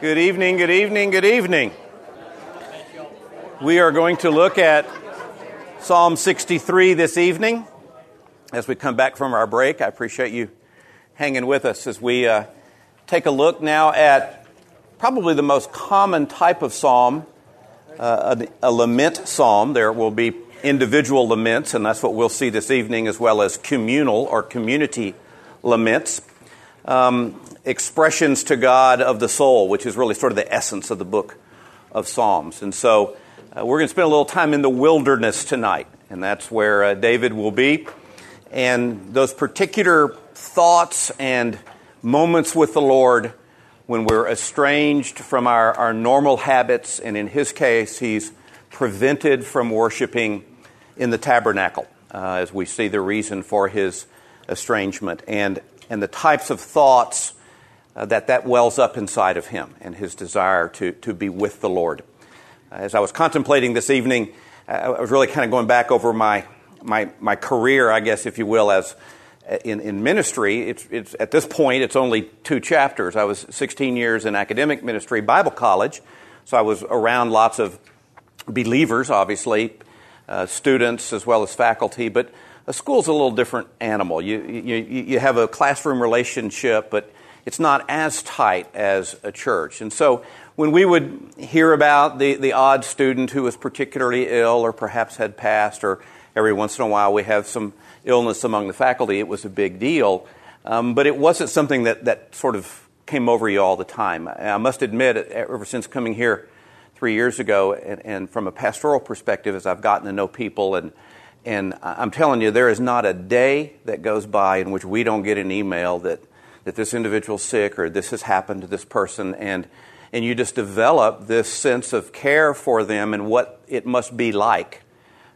Good evening, good evening, good evening. We are going to look at Psalm 63 this evening as we come back from our break. I appreciate you hanging with us as we uh, take a look now at probably the most common type of psalm, uh, a, a lament psalm. There will be individual laments, and that's what we'll see this evening, as well as communal or community laments. Um, expressions to God of the soul, which is really sort of the essence of the book of Psalms. And so uh, we're going to spend a little time in the wilderness tonight, and that's where uh, David will be. And those particular thoughts and moments with the Lord when we're estranged from our, our normal habits, and in his case, he's prevented from worshiping in the tabernacle, uh, as we see the reason for his estrangement, and, and the types of thoughts uh, that that wells up inside of him and his desire to, to be with the Lord. As I was contemplating this evening, uh, I was really kind of going back over my, my, my career, I guess, if you will, as uh, in, in ministry. It's, it's, at this point, it's only two chapters. I was 16 years in academic ministry, Bible college, so I was around lots of believers, obviously, uh, students as well as faculty, but a school's a little different animal. You, you, you have a classroom relationship, but it's not as tight as a church. And so when we would hear about the, the odd student who was particularly ill or perhaps had passed, or every once in a while we have some illness among the faculty, it was a big deal. Um, but it wasn't something that, that sort of came over you all the time. I must admit, ever since coming here three years ago, and, and from a pastoral perspective, as I've gotten to know people and and I'm telling you, there is not a day that goes by in which we don't get an email that that this individual's sick or this has happened to this person and and you just develop this sense of care for them and what it must be like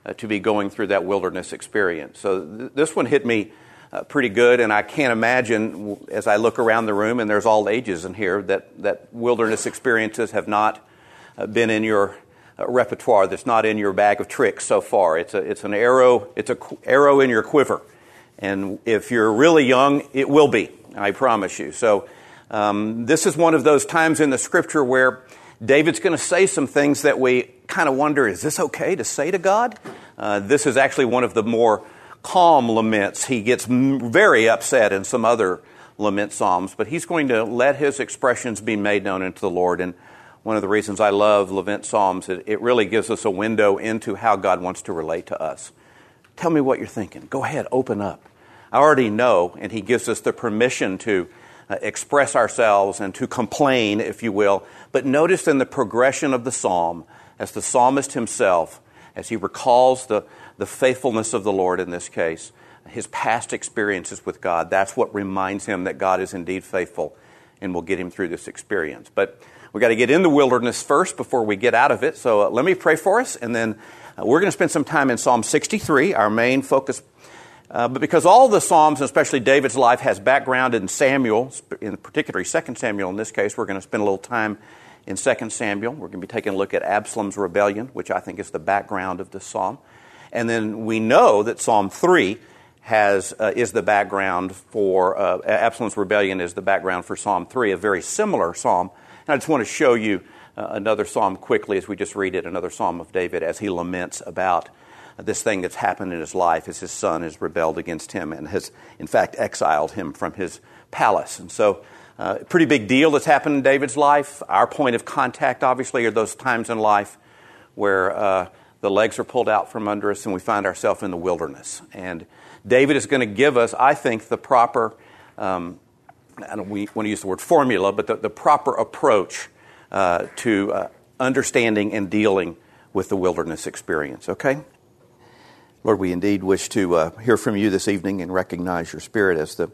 uh, to be going through that wilderness experience. So th- this one hit me uh, pretty good, and I can't imagine as I look around the room, and there's all ages in here, that, that wilderness experiences have not uh, been in your repertoire, that's not in your bag of tricks so far. It's, a, it's an arrow, it's qu- arrow in your quiver. And if you're really young, it will be. I promise you. So, um, this is one of those times in the scripture where David's going to say some things that we kind of wonder is this okay to say to God? Uh, this is actually one of the more calm laments. He gets very upset in some other lament psalms, but he's going to let his expressions be made known unto the Lord. And one of the reasons I love lament psalms, it, it really gives us a window into how God wants to relate to us. Tell me what you're thinking. Go ahead, open up. I already know, and He gives us the permission to uh, express ourselves and to complain, if you will. But notice in the progression of the psalm, as the psalmist himself, as he recalls the, the faithfulness of the Lord in this case, his past experiences with God, that's what reminds him that God is indeed faithful and will get him through this experience. But we got to get in the wilderness first before we get out of it. So uh, let me pray for us, and then uh, we're going to spend some time in Psalm 63, our main focus uh, but because all the Psalms, especially David's life, has background in Samuel, in particular 2 Samuel in this case, we're going to spend a little time in 2 Samuel. We're going to be taking a look at Absalom's rebellion, which I think is the background of this psalm. And then we know that Psalm 3 has, uh, is the background for, uh, Absalom's rebellion is the background for Psalm 3, a very similar psalm. And I just want to show you uh, another psalm quickly as we just read it, another psalm of David as he laments about this thing that's happened in his life is his son has rebelled against him and has, in fact, exiled him from his palace. And so, uh, pretty big deal that's happened in David's life. Our point of contact, obviously, are those times in life where uh, the legs are pulled out from under us and we find ourselves in the wilderness. And David is going to give us, I think, the proper, um, I don't want to use the word formula, but the, the proper approach uh, to uh, understanding and dealing with the wilderness experience, okay? Lord, we indeed wish to uh, hear from you this evening and recognize your Spirit as the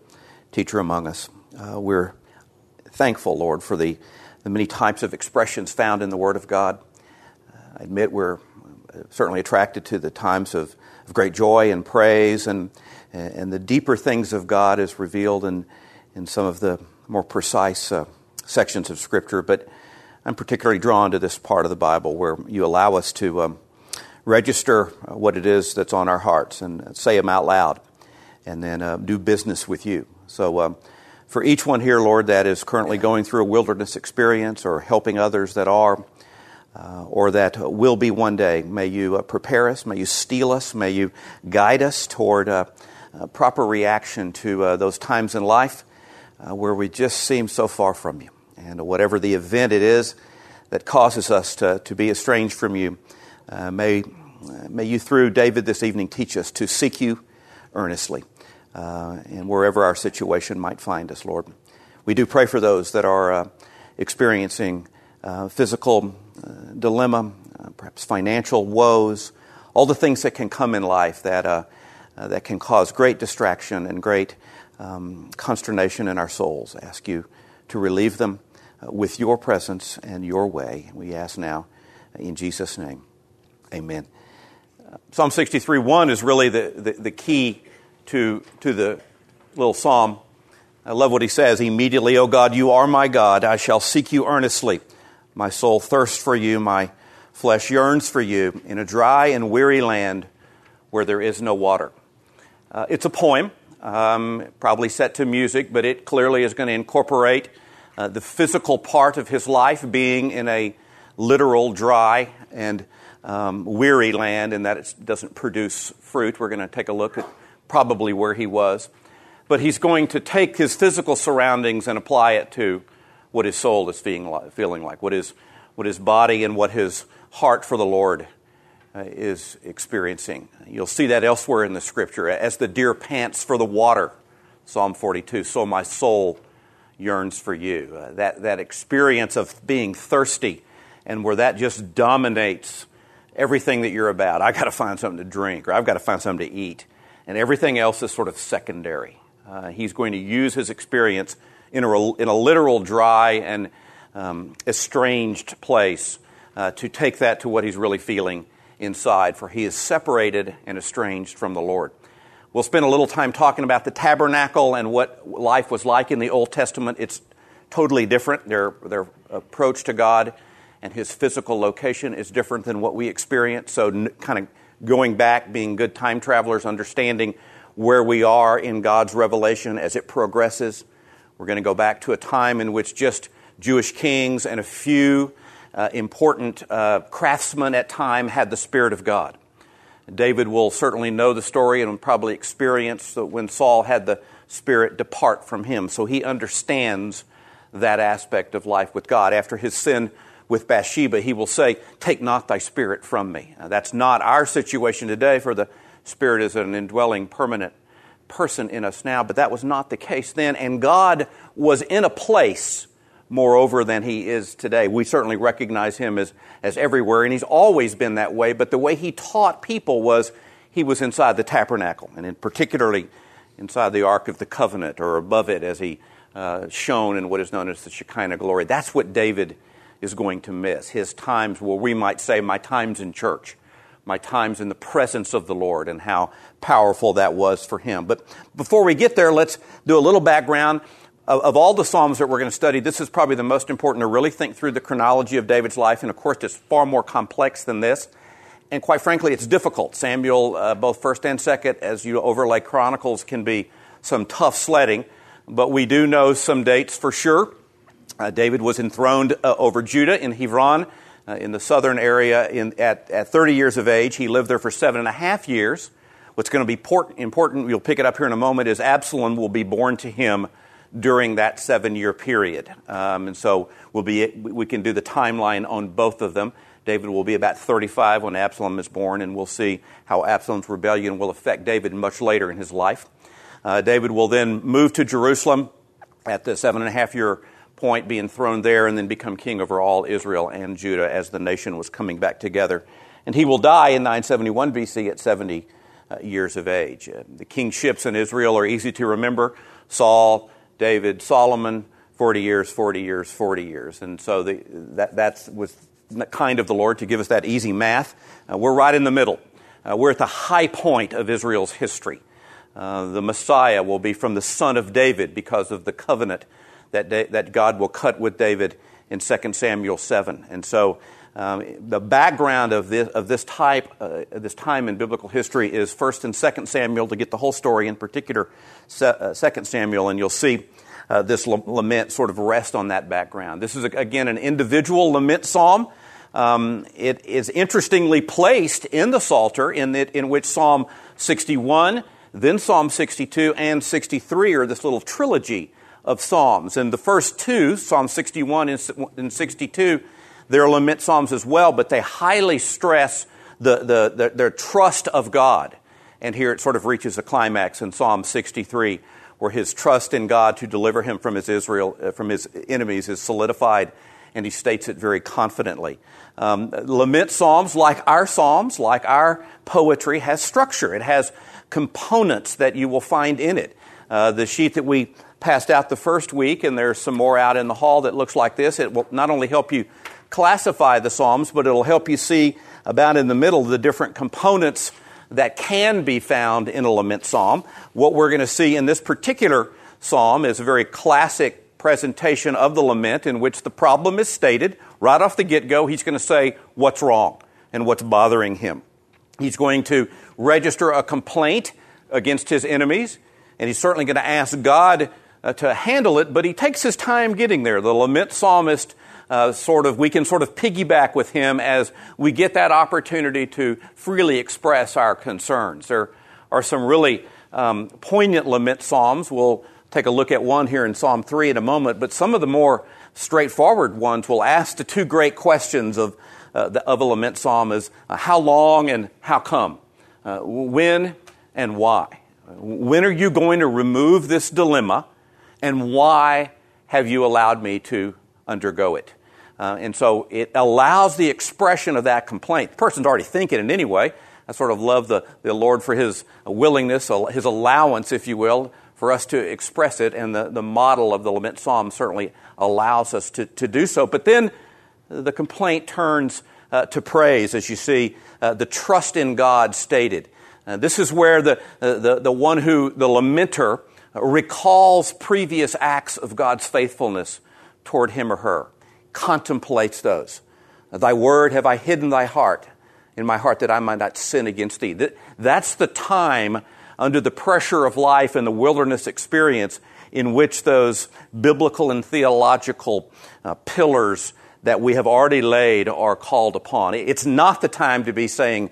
teacher among us. Uh, we're thankful, Lord, for the, the many types of expressions found in the Word of God. I admit we're certainly attracted to the times of, of great joy and praise, and, and the deeper things of God is revealed in, in some of the more precise uh, sections of Scripture. But I'm particularly drawn to this part of the Bible where you allow us to. Um, register what it is that's on our hearts and say them out loud and then uh, do business with you. So, um, for each one here, Lord, that is currently going through a wilderness experience or helping others that are, uh, or that will be one day. May you uh, prepare us, may you steel us, may you guide us toward uh, proper reaction to uh, those times in life uh, where we just seem so far from you. And whatever the event it is that causes us to, to be estranged from you, uh, may, may you, through David this evening, teach us to seek you earnestly uh, and wherever our situation might find us, Lord. We do pray for those that are uh, experiencing uh, physical uh, dilemma, uh, perhaps financial woes, all the things that can come in life that, uh, that can cause great distraction and great um, consternation in our souls. Ask you to relieve them with your presence and your way. We ask now in Jesus' name. Amen. Psalm 63 1 is really the, the, the key to, to the little psalm. I love what he says. Immediately, O God, you are my God. I shall seek you earnestly. My soul thirsts for you. My flesh yearns for you in a dry and weary land where there is no water. Uh, it's a poem, um, probably set to music, but it clearly is going to incorporate uh, the physical part of his life being in a literal, dry, and um, weary land, and that it doesn't produce fruit. We're going to take a look at probably where he was. But he's going to take his physical surroundings and apply it to what his soul is feeling like, what his, what his body and what his heart for the Lord is experiencing. You'll see that elsewhere in the scripture. As the deer pants for the water, Psalm 42, so my soul yearns for you. Uh, that, that experience of being thirsty and where that just dominates everything that you're about. I've got to find something to drink or I've got to find something to eat and everything else is sort of secondary. Uh, he's going to use his experience in a, in a literal, dry, and um, estranged place uh, to take that to what he's really feeling inside, for he is separated and estranged from the Lord. We'll spend a little time talking about the tabernacle and what life was like in the Old Testament. It's totally different. Their, their approach to God and his physical location is different than what we experience. So, n- kind of going back, being good time travelers, understanding where we are in God's revelation as it progresses. We're going to go back to a time in which just Jewish kings and a few uh, important uh, craftsmen at time had the Spirit of God. David will certainly know the story and probably experience when Saul had the Spirit depart from him. So he understands that aspect of life with God. After his sin with Bathsheba, he will say, Take not thy spirit from me. Now, that's not our situation today, for the Spirit is an indwelling, permanent person in us now, but that was not the case then. And God was in a place, moreover, than He is today. We certainly recognize Him as, as everywhere, and He's always been that way, but the way He taught people was He was inside the tabernacle, and in particularly inside the Ark of the Covenant, or above it as He uh, shone in what is known as the Shekinah glory. That's what David is going to miss. His times where we might say, my times in church, my times in the presence of the Lord, and how powerful that was for him. But before we get there, let's do a little background. Of, of all the Psalms that we're going to study, this is probably the most important to really think through the chronology of David's life. And of course, it's far more complex than this. And quite frankly, it's difficult. Samuel, uh, both first and second, as you overlay Chronicles, can be some tough sledding. But we do know some dates for sure. Uh, David was enthroned uh, over Judah in Hebron, uh, in the southern area, in, at, at 30 years of age. He lived there for seven and a half years. What's going to be port, important, we'll pick it up here in a moment, is Absalom will be born to him during that seven year period. Um, and so we'll be, we can do the timeline on both of them. David will be about 35 when Absalom is born, and we'll see how Absalom's rebellion will affect David much later in his life. Uh, David will then move to Jerusalem at the seven and a half year point being thrown there and then become king over all Israel and Judah as the nation was coming back together. And he will die in 971 BC at 70 uh, years of age. Uh, the kingships in Israel are easy to remember Saul, David, Solomon, 40 years, 40 years, 40 years. And so the, that that's, was kind of the Lord to give us that easy math. Uh, we're right in the middle. Uh, we're at the high point of Israel's history. Uh, the Messiah will be from the son of David because of the covenant that, that God will cut with David in 2 Samuel 7. And so um, the background of this, of this type, uh, this time in biblical history is 1st and 2nd Samuel to get the whole story, in particular 2nd uh, Samuel, and you'll see uh, this lament sort of rest on that background. This is, again, an individual lament psalm. Um, it is interestingly placed in the Psalter, in, it, in which Psalm 61, then Psalm 62, and 63 are this little trilogy of Psalms. And the first two, Psalm 61 and 62, they're lament Psalms as well, but they highly stress the, the, the, their trust of God. And here it sort of reaches a climax in Psalm 63, where his trust in God to deliver him from his Israel, uh, from his enemies is solidified, and he states it very confidently. Um, lament psalms, like our psalms, like our poetry, has structure. It has components that you will find in it. Uh, the sheet that we passed out the first week, and there's some more out in the hall that looks like this. It will not only help you classify the psalms, but it'll help you see about in the middle the different components that can be found in a lament psalm. What we're going to see in this particular psalm is a very classic presentation of the lament in which the problem is stated. Right off the get go, he's going to say what's wrong and what's bothering him. He's going to register a complaint against his enemies, and he's certainly going to ask God uh, to handle it, but he takes his time getting there. The lament psalmist uh, sort of, we can sort of piggyback with him as we get that opportunity to freely express our concerns. There are some really um, poignant lament psalms. We'll take a look at one here in Psalm 3 in a moment, but some of the more straightforward ones will ask the two great questions of, uh, the, of a lament psalm is uh, how long and how come? Uh, when and why? When are you going to remove this dilemma? And why have you allowed me to undergo it? Uh, and so it allows the expression of that complaint. The person's already thinking it anyway. I sort of love the, the Lord for his willingness, his allowance, if you will, for us to express it. And the, the model of the lament psalm certainly allows us to, to do so. But then the complaint turns uh, to praise, as you see uh, the trust in God stated. Uh, this is where the, uh, the, the one who, the lamenter, recalls previous acts of God's faithfulness toward him or her contemplates those. Thy word have I hidden thy heart in my heart that I might not sin against thee. That's the time under the pressure of life and the wilderness experience in which those biblical and theological uh, pillars that we have already laid are called upon. It's not the time to be saying,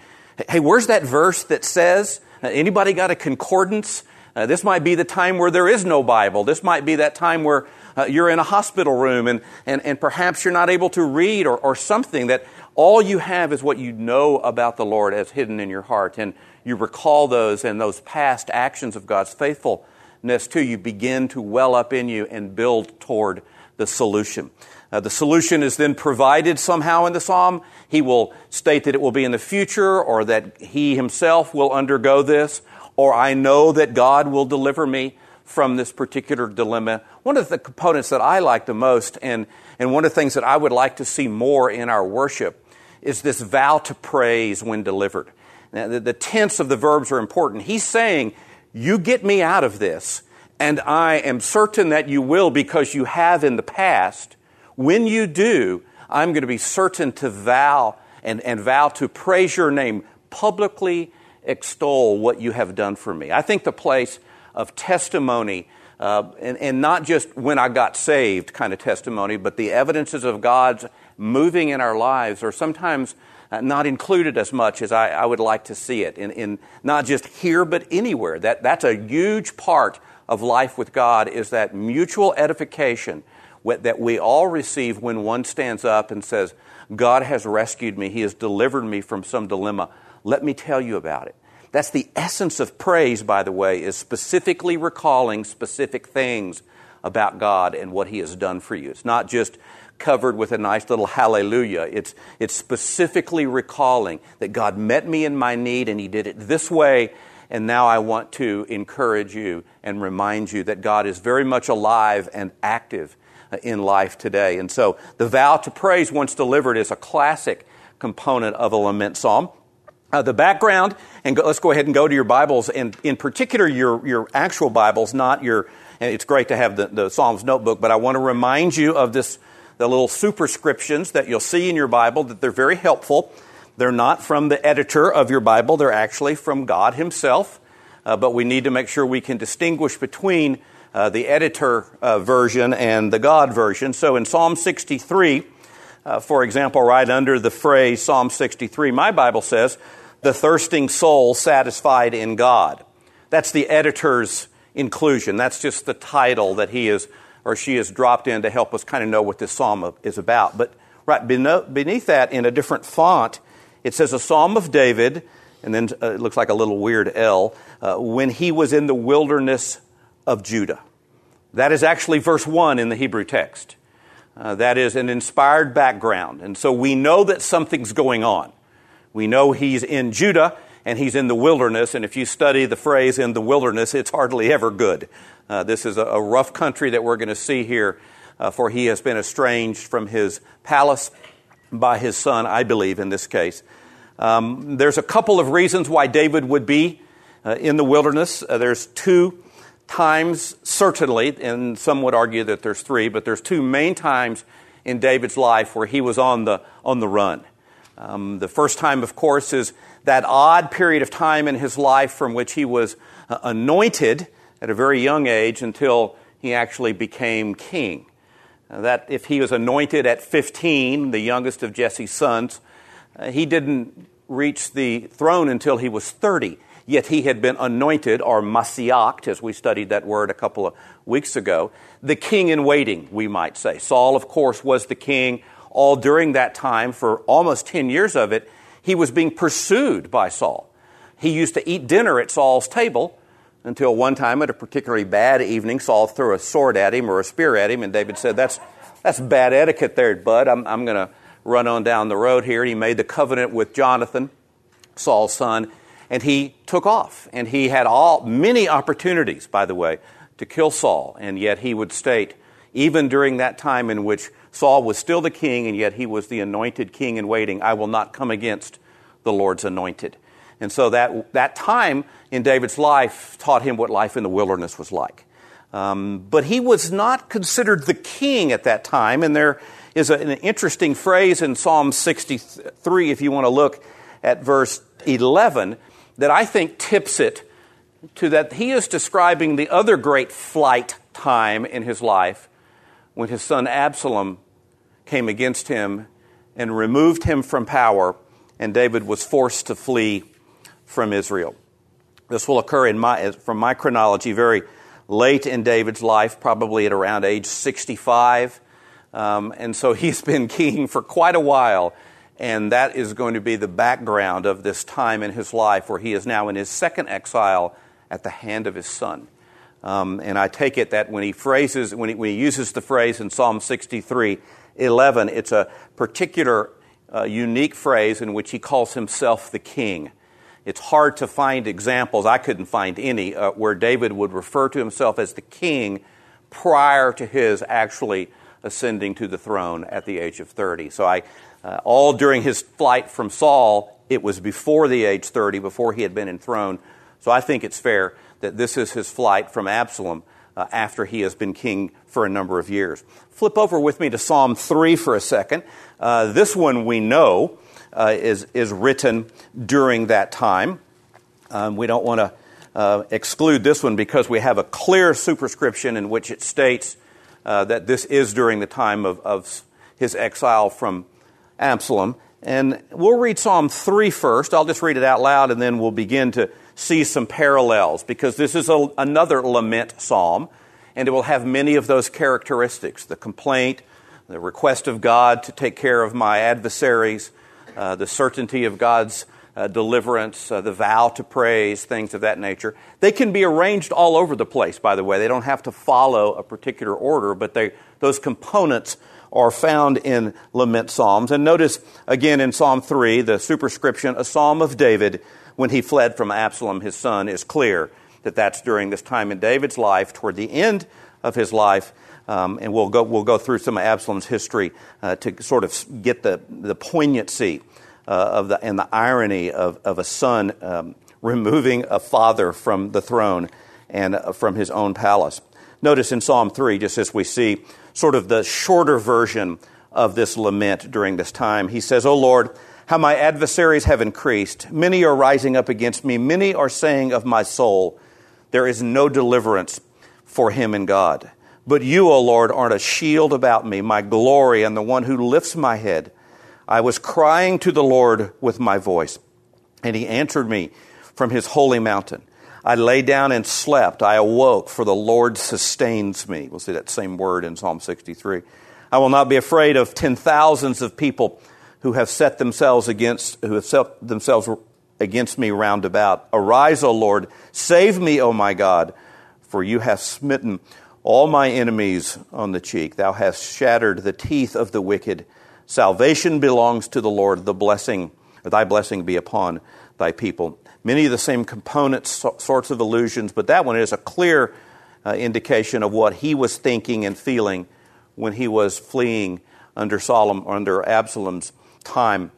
hey, where's that verse that says? Uh, anybody got a concordance? Uh, this might be the time where there is no Bible. This might be that time where uh, you're in a hospital room and, and, and perhaps you're not able to read or, or something that all you have is what you know about the Lord as hidden in your heart. And you recall those and those past actions of God's faithfulness to you begin to well up in you and build toward the solution. Uh, the solution is then provided somehow in the psalm. He will state that it will be in the future or that he himself will undergo this or I know that God will deliver me from this particular dilemma. One of the components that I like the most, and, and one of the things that I would like to see more in our worship, is this vow to praise when delivered. Now, the, the tense of the verbs are important. He's saying, You get me out of this, and I am certain that you will because you have in the past. When you do, I'm going to be certain to vow and, and vow to praise your name, publicly extol what you have done for me. I think the place of testimony, uh, and, and not just when I got saved kind of testimony, but the evidences of God's moving in our lives are sometimes uh, not included as much as I, I would like to see it, in, in not just here, but anywhere. That, that's a huge part of life with God is that mutual edification that we all receive when one stands up and says, God has rescued me. He has delivered me from some dilemma. Let me tell you about it. That's the essence of praise, by the way, is specifically recalling specific things about God and what He has done for you. It's not just covered with a nice little hallelujah. It's, it's specifically recalling that God met me in my need and He did it this way. And now I want to encourage you and remind you that God is very much alive and active uh, in life today. And so the vow to praise, once delivered, is a classic component of a lament psalm. Uh, the background, and go, let's go ahead and go to your Bibles, and in particular your, your actual Bibles, not your, it's great to have the, the Psalms notebook, but I want to remind you of this, the little superscriptions that you'll see in your Bible, that they're very helpful. They're not from the editor of your Bible, they're actually from God Himself, uh, but we need to make sure we can distinguish between uh, the editor uh, version and the God version. So in Psalm 63, uh, for example, right under the phrase Psalm 63, my Bible says, the thirsting soul satisfied in God. That's the editor's inclusion. That's just the title that he is or she has dropped in to help us kind of know what this psalm is about. But right beneath that, in a different font, it says a psalm of David, and then uh, it looks like a little weird L, uh, when he was in the wilderness of Judah. That is actually verse 1 in the Hebrew text. Uh, that is an inspired background. And so we know that something's going on. We know he's in Judah and he's in the wilderness. And if you study the phrase in the wilderness, it's hardly ever good. Uh, this is a, a, rough country that we're going to see here, uh, for he has been estranged from his palace by his son, I believe, in this case. Um, there's a couple of reasons why David would be uh, in the wilderness. Uh, there's two times, certainly, and some would argue that there's three, but there's two main times in David's life where he was on the, on the run. Um, the first time, of course, is that odd period of time in his life from which he was uh, anointed at a very young age until he actually became king. That if he was anointed at 15, the youngest of Jesse's sons, uh, he didn't reach the throne until he was 30. Yet he had been anointed, or masiakt, as we studied that word a couple of weeks ago, the king in waiting, we might say. Saul, of course, was the king all during that time. For almost 10 years of it, he was being pursued by Saul. He used to eat dinner at Saul's table until one time at a particularly bad evening, Saul threw a sword at him or a spear at him, and David said, That's, that's bad etiquette there, bud. I'm, I'm going to run on down the road here. And he made the covenant with Jonathan, Saul's son, and he took off. And he had all many opportunities, by the way, to kill Saul, and yet he would state, even during that time in which Saul was still the king, and yet he was the anointed king in waiting, I will not come against the Lord's anointed. And so that, that time in David's life taught him what life in the wilderness was like. Um, but he was not considered the king at that time, and there is a, an interesting phrase in Psalm 63, if you want to look at verse 11, that I think tips it to that he is describing the other great flight time in his life when his son Absalom came against him and removed him from power, and David was forced to flee from Israel. This will occur in my, from my chronology very late in David's life, probably at around age 65. Um, and so he's been king for quite a while. And that is going to be the background of this time in his life where he is now in his second exile at the hand of his son. Um, and I take it that when he phrases, when he, when he, uses the phrase in Psalm 63, 11, it's a particular uh, unique phrase in which he calls himself the king. It's hard to find examples, I couldn't find any, uh, where David would refer to himself as the king prior to his actually ascending to the throne at the age of 30. So I, uh, all during his flight from Saul, it was before the age 30, before he had been enthroned. So I think it's fair that this is his flight from Absalom uh, after he has been king for a number of years. Flip over with me to Psalm 3 for a second. Uh, this one we know uh, is, is written during that time. Um, we don't want to uh, exclude this one because we have a clear superscription in which it states uh, that this is during the time of, of his exile from Absalom. And we'll read Psalm 3 first. I'll just read it out loud and then we'll begin to see some parallels because this is a, another lament psalm and it will have many of those characteristics the complaint, the request of God to take care of my adversaries, uh, the certainty of God's uh, deliverance, uh, the vow to praise, things of that nature. They can be arranged all over the place, by the way. They don't have to follow a particular order, but they, those components are found in lament psalms. And notice again in Psalm 3, the superscription, a psalm of David when he fled from Absalom, his son, is clear that that's during this time in David's life, toward the end of his life. Um, and we'll go, we'll go through some of Absalom's history uh, to sort of get the, the poignancy uh, of the, and the irony of, of a son um, removing a father from the throne and uh, from his own palace. Notice in Psalm 3, just as we see sort of the shorter version of this lament during this time, he says, O Lord, how my adversaries have increased. Many are rising up against me. Many are saying of my soul, There is no deliverance for him in God. But you, O Lord, are a shield about me, my glory, and the one who lifts my head. I was crying to the Lord with my voice, and he answered me from his holy mountain. I lay down and slept. I awoke, for the Lord sustains me. We'll see that same word in Psalm 63. I will not be afraid of ten thousands of people who have set themselves against, who have set themselves against me round about. Arise, O Lord, save me, O my God, for you have smitten all my enemies on the cheek. Thou hast shattered the teeth of the wicked. Salvation belongs to the Lord. The blessing, thy blessing be upon thy people. Many of the same components, so, sorts of allusions, but that one is a clear uh, indication of what he was thinking and feeling when he was fleeing under Solomon, under Absalom's time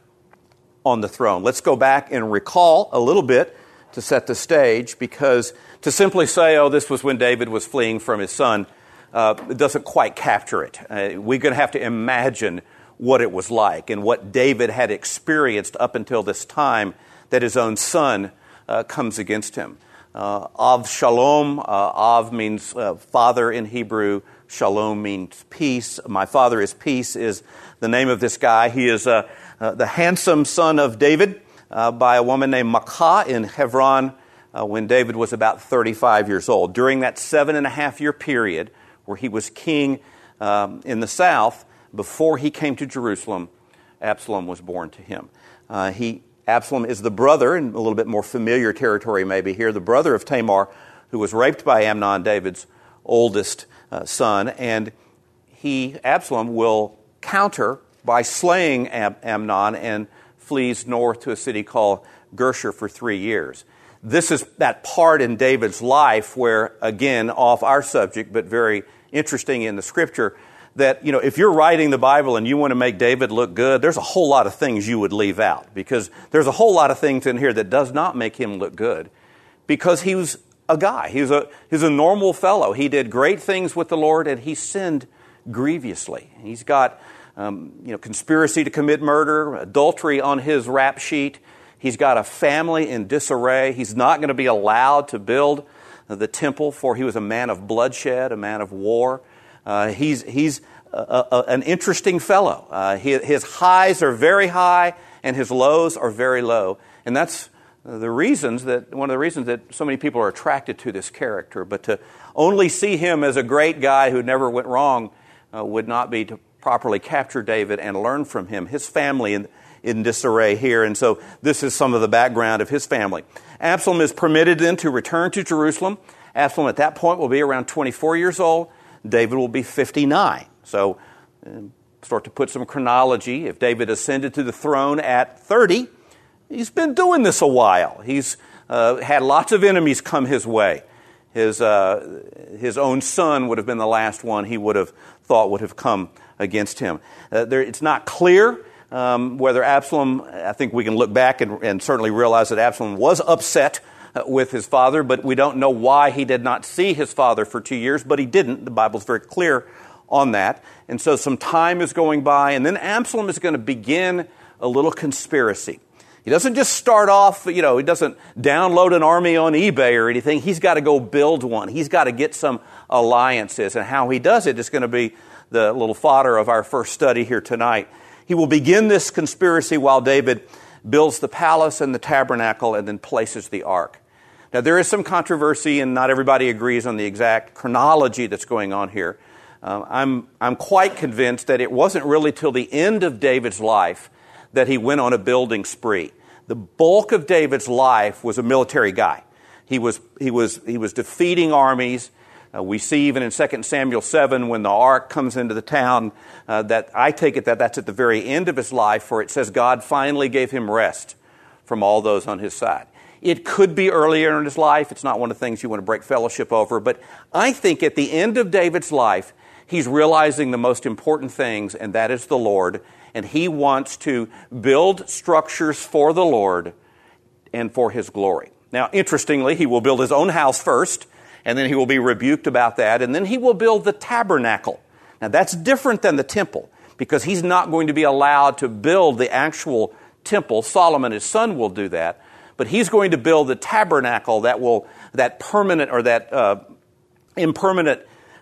on the throne. Let's go back and recall a little bit to set the stage because to simply say, oh, this was when David was fleeing from his son, uh, doesn't quite capture it. Uh, we're going to have to imagine what it was like and what David had experienced up until this time that his own son uh, comes against him. Uh, Av Shalom, uh, Av means uh, father in Hebrew, Shalom means peace. My father is peace, is the name of this guy. He is uh, uh, the handsome son of David by a woman named Maacah in Hebron when David was about 35 years old. During that seven and a half year period where he was king um, in the south, before he came to Jerusalem, Absalom was born to him. Uh, he, Absalom is the brother, in a little bit more familiar territory maybe here, the brother of Tamar, who was raped by Amnon, David's oldest uh, son. And he, Absalom, will counter by slaying Am- Amnon and flees north to a city called Geshur for three years. This is that part in David's life where, again, off our subject, but very interesting in the scripture, that, you know, if you're writing the Bible and you want to make David look good, there's a whole lot of things you would leave out because there's a whole lot of things in here that does not make him look good because he was a guy. He was a, he was a normal fellow. He did great things with the Lord and he sinned grievously. He's got, um, you know, conspiracy to commit murder, adultery on his rap sheet. He's got a family in disarray. He's not going to be allowed to build the temple, for he was a man of bloodshed, a man of war. Uh, he's he's a, a, an interesting fellow. Uh, he, his highs are very high and his lows are very low. And that's the reasons that, one of the reasons that so many people are attracted to this character. But to only see him as a great guy who never went wrong uh, would not be to properly capture David and learn from him. His family in, in disarray here. And so this is some of the background of his family. Absalom is permitted then to return to Jerusalem. Absalom at that point will be around 24 years old. David will be 59. So um, start to put some chronology. If David ascended to the throne at 30, he's been doing this a while. He's uh, had lots of enemies come his way. His, uh, his own son would have been the last one he would have thought would have come against him. Uh, there, it's not clear um, whether Absalom, I think we can look back and, and certainly realize that Absalom was upset uh, with his father, but we don't know why he did not see his father for two years, but he didn't. The Bible's very clear on that. And so some time is going by, and then Absalom is going to begin a little conspiracy. He doesn't just start off, you know, he doesn't download an army on eBay or anything. He's got to go build one. He's got to get some alliances. And how he does it is going to be the little fodder of our first study here tonight. He will begin this conspiracy while David builds the palace and the tabernacle, and then places the ark. Now, there is some controversy, and not everybody agrees on the exact chronology that's going on here. Um, I'm, I'm quite convinced that it wasn't really till the end of David's life that he went on a building spree. The bulk of David's life was a military guy. He was, he was, he was defeating armies. Uh, we see even in 2 Samuel 7 when the ark comes into the town uh, that I take it that that's at the very end of his life, for it says God finally gave him rest from all those on his side. It could be earlier in his life. It's not one of the things you want to break fellowship over. But I think at the end of David's life, he's realizing the most important things, and that is the Lord. And he wants to build structures for the Lord and for his glory. Now, interestingly, he will build his own house first and then he will be rebuked about that, and then he will build the tabernacle. Now, that's different than the temple because he's not going to be allowed to build the actual temple. Solomon, his son, will do that, but he's going to build the tabernacle that will, that permanent or that uh, impermanent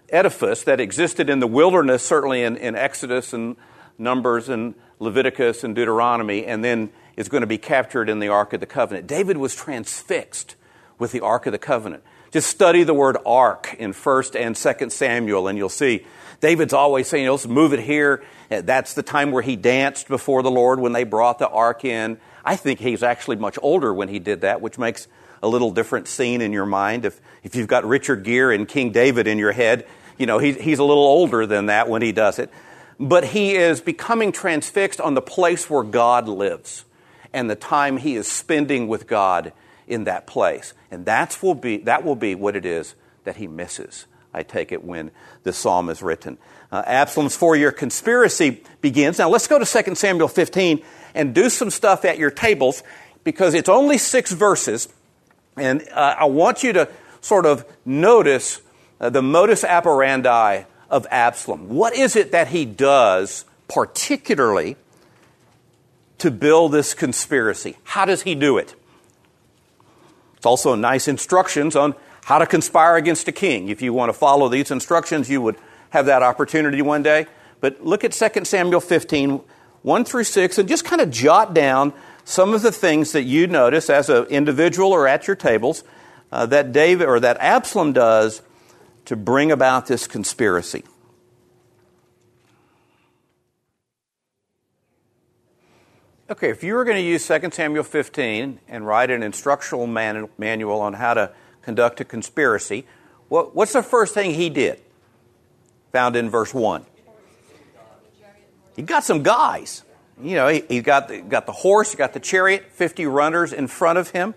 edifice that existed in the wilderness, certainly in, in Exodus and Numbers and Leviticus and Deuteronomy, and then is going to be captured in the Ark of the Covenant. David was transfixed with the Ark of the Covenant. Just study the word ark in 1st and 2nd Samuel, and you'll see David's always saying, let's move it here. Eh, that's the time where he danced before the Lord when they brought the ark in. I think he's actually much older when he did that, which makes a little different scene in your mind. If, if you've got Richard Gere and King David in your head, you know, he, he's a little older than that when he does it. But he is becoming transfixed on the place where God lives and the time he is spending with God in that place. And that's will be, that will be what it is that he misses, I take it, when the psalm is written. Uh, Absalom's four year conspiracy begins. Now let's go to 2 Samuel 15 and do some stuff at your tables because it's only six verses. And uh, I want you to sort of notice uh, the modus operandi of Absalom. What is it that he does particularly to build this conspiracy? How does he do it? It's also nice instructions on how to conspire against a king. If you want to follow these instructions, you would have that opportunity one day. But look at 2 Samuel 15, 1 through 6, and just kind of jot down some of the things that you notice as an individual or at your tables uh, that David or that Absalom does to bring about this conspiracy. Okay, if you were going to use 2 Samuel 15 and write an instructional man- manual on how to conduct a conspiracy, what, what's the first thing he did? Found in verse 1. He got some guys. You know, he, he got, the, got the horse, he got the chariot, 50 runners in front of him.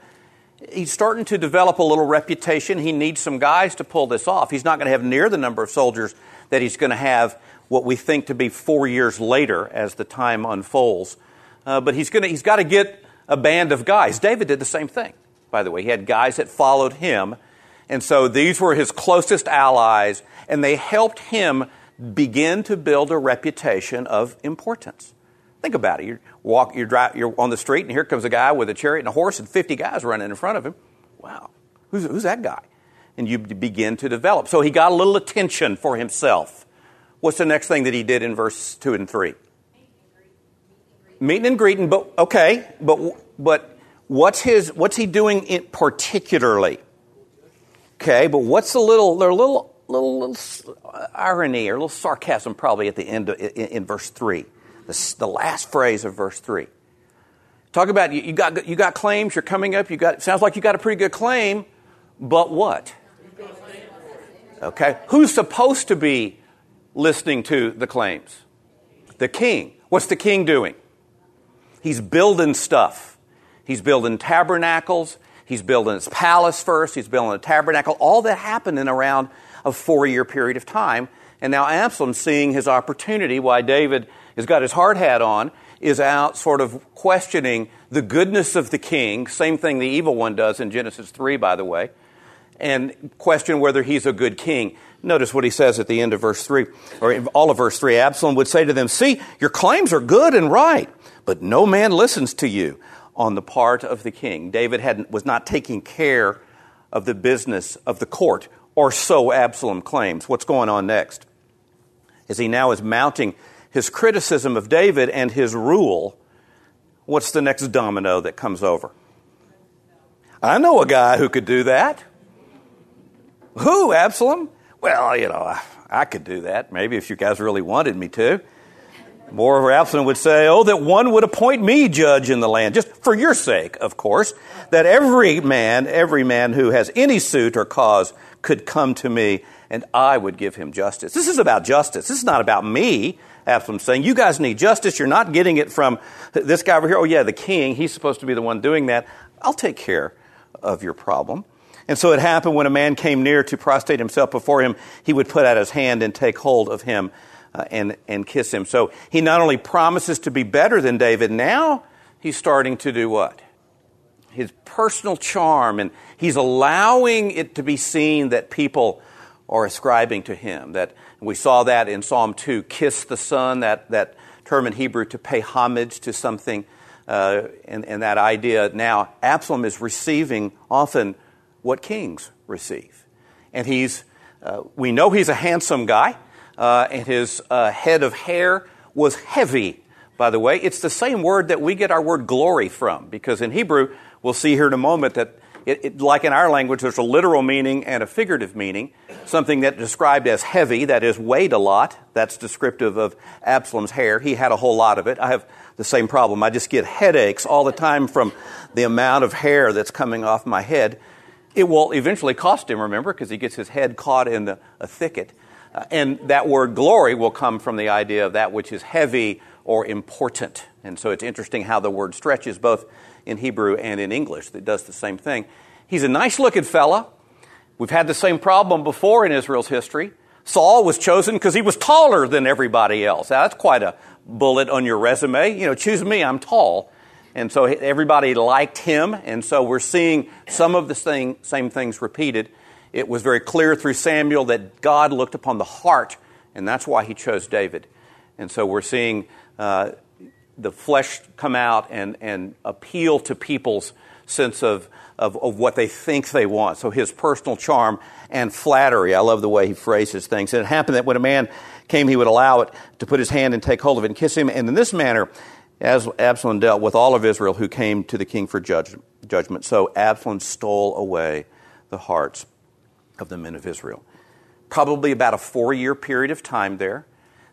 He's starting to develop a little reputation. He needs some guys to pull this off. He's not going to have near the number of soldiers that he's going to have what we think to be four years later as the time unfolds. Uh, but he's, gonna, he's got to get a band of guys. David did the same thing, by the way. He had guys that followed him. And so these were his closest allies, and they helped him begin to build a reputation of importance. Think about it. You walk, you're, drive, you're on the street, and here comes a guy with a chariot and a horse, and 50 guys running in front of him. Wow, who's, who's that guy? And you begin to develop. So he got a little attention for himself. What's the next thing that he did in verse 2 and 3? Meeting and greeting, but okay, but but what's his what's he doing it particularly? Okay, but what's the little there a little little little irony or a little sarcasm probably at the end of, in, in verse three the, the last phrase of verse 3. Talk about you, you, got, you got claims, you're coming up, you got, sounds like you got a pretty good claim, but what? Okay, who's supposed to be listening to the claims? The king. What's the king doing? He's building stuff. He's building tabernacles. He's building his palace first. He's building a tabernacle. All that happened in around a four year period of time. And now Absalom, seeing his opportunity, why David has got his hard hat on, is out sort of questioning the goodness of the king, same thing the evil one does in Genesis 3, by the way, and question whether he's a good king. Notice what he says at the end of verse 3, or all of verse 3. Absalom would say to them, See, your claims are good and right, but no man listens to you on the part of the king. David had, was not taking care of the business of the court, or so Absalom claims. What's going on next? As he now is mounting his criticism of David and his rule, what's the next domino that comes over? I know a guy who could do that. Who, Absalom? Well, you know, I, I could do that, maybe if you guys really wanted me to. Moreover, Absalom would say, Oh, that one would appoint me judge in the land, just for your sake, of course, that every man, every man who has any suit or cause could come to me and I would give him justice. This is about justice. This is not about me. Absalom saying, You guys need justice. You're not getting it from this guy over here. Oh, yeah, the king. He's supposed to be the one doing that. I'll take care of your problem. And so it happened when a man came near to prostrate himself before him, he would put out his hand and take hold of him uh, and, and kiss him. So he not only promises to be better than David, now he's starting to do what? His personal charm, and he's allowing it to be seen that people are ascribing to him, that we saw that in Psalm 2 kiss the Son, that, that term in Hebrew to pay homage to something, uh, and, and that idea. Now, Absalom is receiving often what kings receive. And he's Uh, we know he's a handsome guy, uh, and his uh, head of hair was heavy, by the way. It's the same word that we get our word glory from, because in Hebrew, we'll see here in a moment that, it, it, like in our language, there's a literal meaning and a figurative meaning. Something that described as heavy, that is, weighed a lot, that's descriptive of Absalom's hair. He had a whole lot of it. I have the same problem. I just get headaches all the time from the amount of hair that's coming off my head. It will eventually cost him, remember, because he gets his head caught in the, a thicket. Uh, and that word glory will come from the idea of that which is heavy or important. And so it's interesting how the word stretches both in Hebrew and in English. that does the same thing. He's a nice looking fella. We've had the same problem before in Israel's history. Saul was chosen because he was taller than everybody else. Now, that's quite a bullet on your resume. You know, choose me, I'm tall. And so everybody liked him, and so we're seeing some of the same, same things repeated. It was very clear through Samuel that God looked upon the heart, and that's why he chose David. And so we're seeing uh, the flesh come out and, and appeal to people's sense of, of, of, what they think they want. So his personal charm and flattery. I love the way he phrases things. And it happened that when a man came, he would allow it to put his hand and take hold of it and kiss him. And in this manner, as Absalom dealt with all of Israel who came to the king for judge, judgment. So Absalom stole away the hearts of the men of Israel. Probably about a four year period of time there.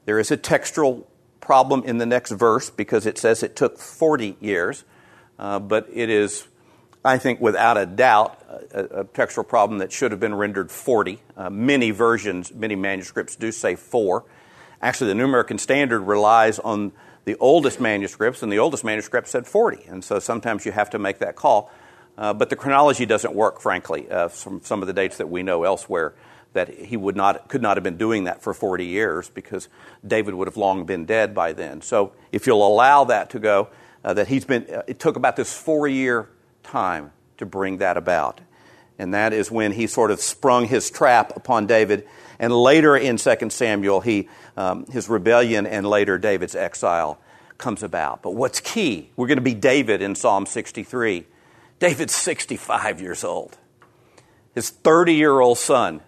There is a textual problem in the next verse because it says it took 40 years, uh, but it is, I think, without a doubt, a, a textual problem that should have been rendered 40. Uh, many versions, many manuscripts do say four. Actually, the New American Standard relies on the oldest manuscripts, and the oldest manuscript said 40. And so sometimes you have to make that call. Uh, but the chronology doesn't work, frankly, uh, from some of the dates that we know elsewhere. That he would not, could not have been doing that for 40 years because David would have long been dead by then. So, if you'll allow that to go, uh, that he's been, uh, it took about this four year time to bring that about. And that is when he sort of sprung his trap upon David. And later in 2 Samuel, he um, his rebellion and later David's exile comes about. But what's key, we're going to be David in Psalm 63. David's 65 years old. His 30 year old son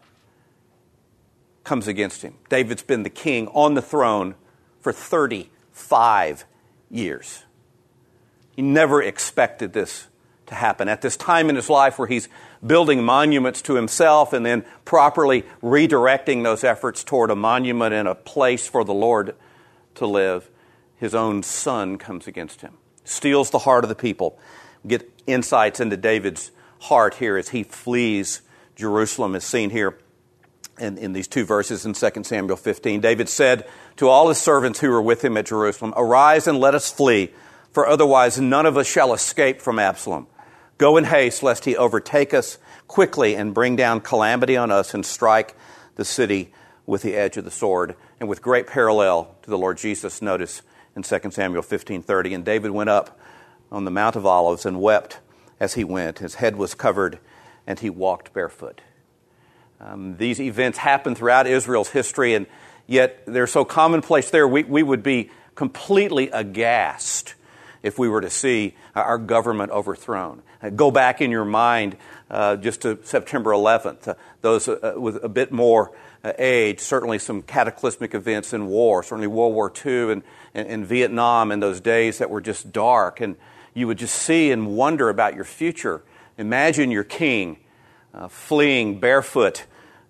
comes against him. David's been the king on the throne for 35 years. He never expected this to happen. At this time in his life where he's building monuments to himself and then properly redirecting those efforts toward a monument and a place for the Lord to live, his own son comes against him, steals the heart of the people. Get insights into David's heart here as he flees Jerusalem, as seen here in, in these two verses in 2 Samuel 15. David said to all his servants who were with him at Jerusalem, Arise and let us flee, for otherwise none of us shall escape from Absalom. Go in haste, lest he overtake us quickly and bring down calamity on us and strike the city with the edge of the sword. And with great parallel to the Lord Jesus, notice in 2 Samuel 15:30, and David went up on the Mount of Olives and wept as he went. His head was covered, and he walked barefoot. Um, these events happen throughout Israel's history, and yet they're so commonplace there, we, we would be completely aghast if we were to see our government overthrown. Go back in your mind uh, just to September 11th. Uh, those uh, with a bit more uh, age, certainly some cataclysmic events in war, certainly World War II and, and, and, Vietnam and those days that were just dark. And you would just see and wonder about your future. Imagine your king uh, fleeing barefoot,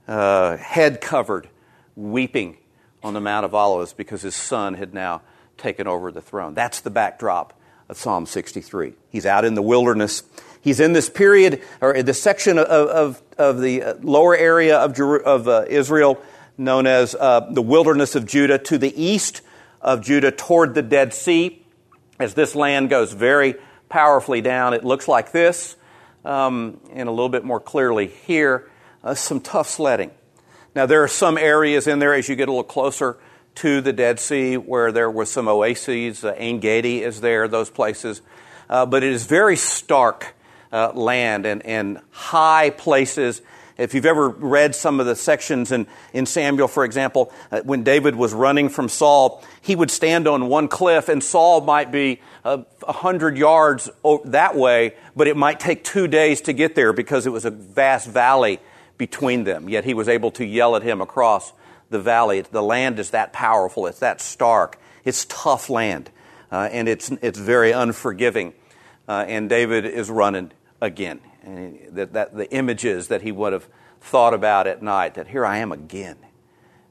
uh, head covered, weeping on the Mount of Olives because his son had now taken over the throne. That's the backdrop of Psalm 63. He's out in the wilderness. He's in this period, or this section of, of, of the lower area of, of uh, Israel known as uh, the wilderness of Judah, to the east of Judah toward the Dead Sea. As this land goes very powerfully down, it looks like this, um, and a little bit more clearly here, uh, some tough sledding. Now, there are some areas in there as you get a little closer to the Dead Sea where there were some oases. Uh, Ein Gedi is there, those places. Uh, but it is very stark uh, land and, and high places. If you've ever read some of the sections in, in Samuel, for example, uh, when David was running from Saul, he would stand on one cliff and Saul might be uh, a hundred yards that way, but it might take two days to get there because it was a vast valley between them, yet he was able to yell at him across the valley. The land is that powerful, it's that stark, it's tough land, uh, and it's, it's very unforgiving. Uh, and David is running again. And that, that, the images that he would have thought about at night, that here I am again.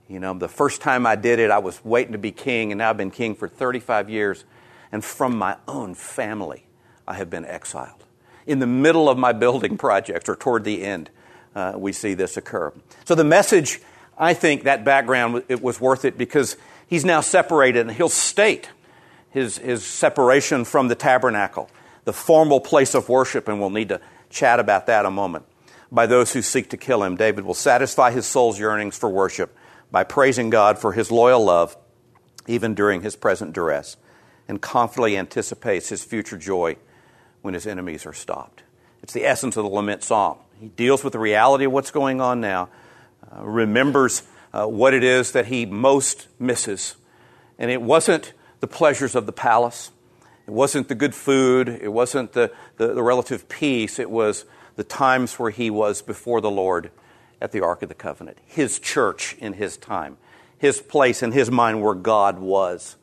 You know, the first time I did it, I was waiting to be king, and now I've been king for 35 years. And from my own family, I have been exiled. In the middle of my building project, or toward the end, uh, we see this occur. So the message, I think that background, it was worth it because he's now separated and he'll state his, his separation from the tabernacle, the formal place of worship, and we'll need to chat about that a moment. By those who seek to kill him, David will satisfy his soul's yearnings for worship by praising God for his loyal love, even during his present duress, and confidently anticipates his future joy when his enemies are stopped. It's the essence of the lament psalm. He deals with the reality of what's going on now, uh, remembers uh, what it is that he most misses. And it wasn't the pleasures of the palace, it wasn't the good food, it wasn't the, the, the relative peace, it was the times where he was before the Lord at the Ark of the Covenant, his church in his time, his place in his mind where God was.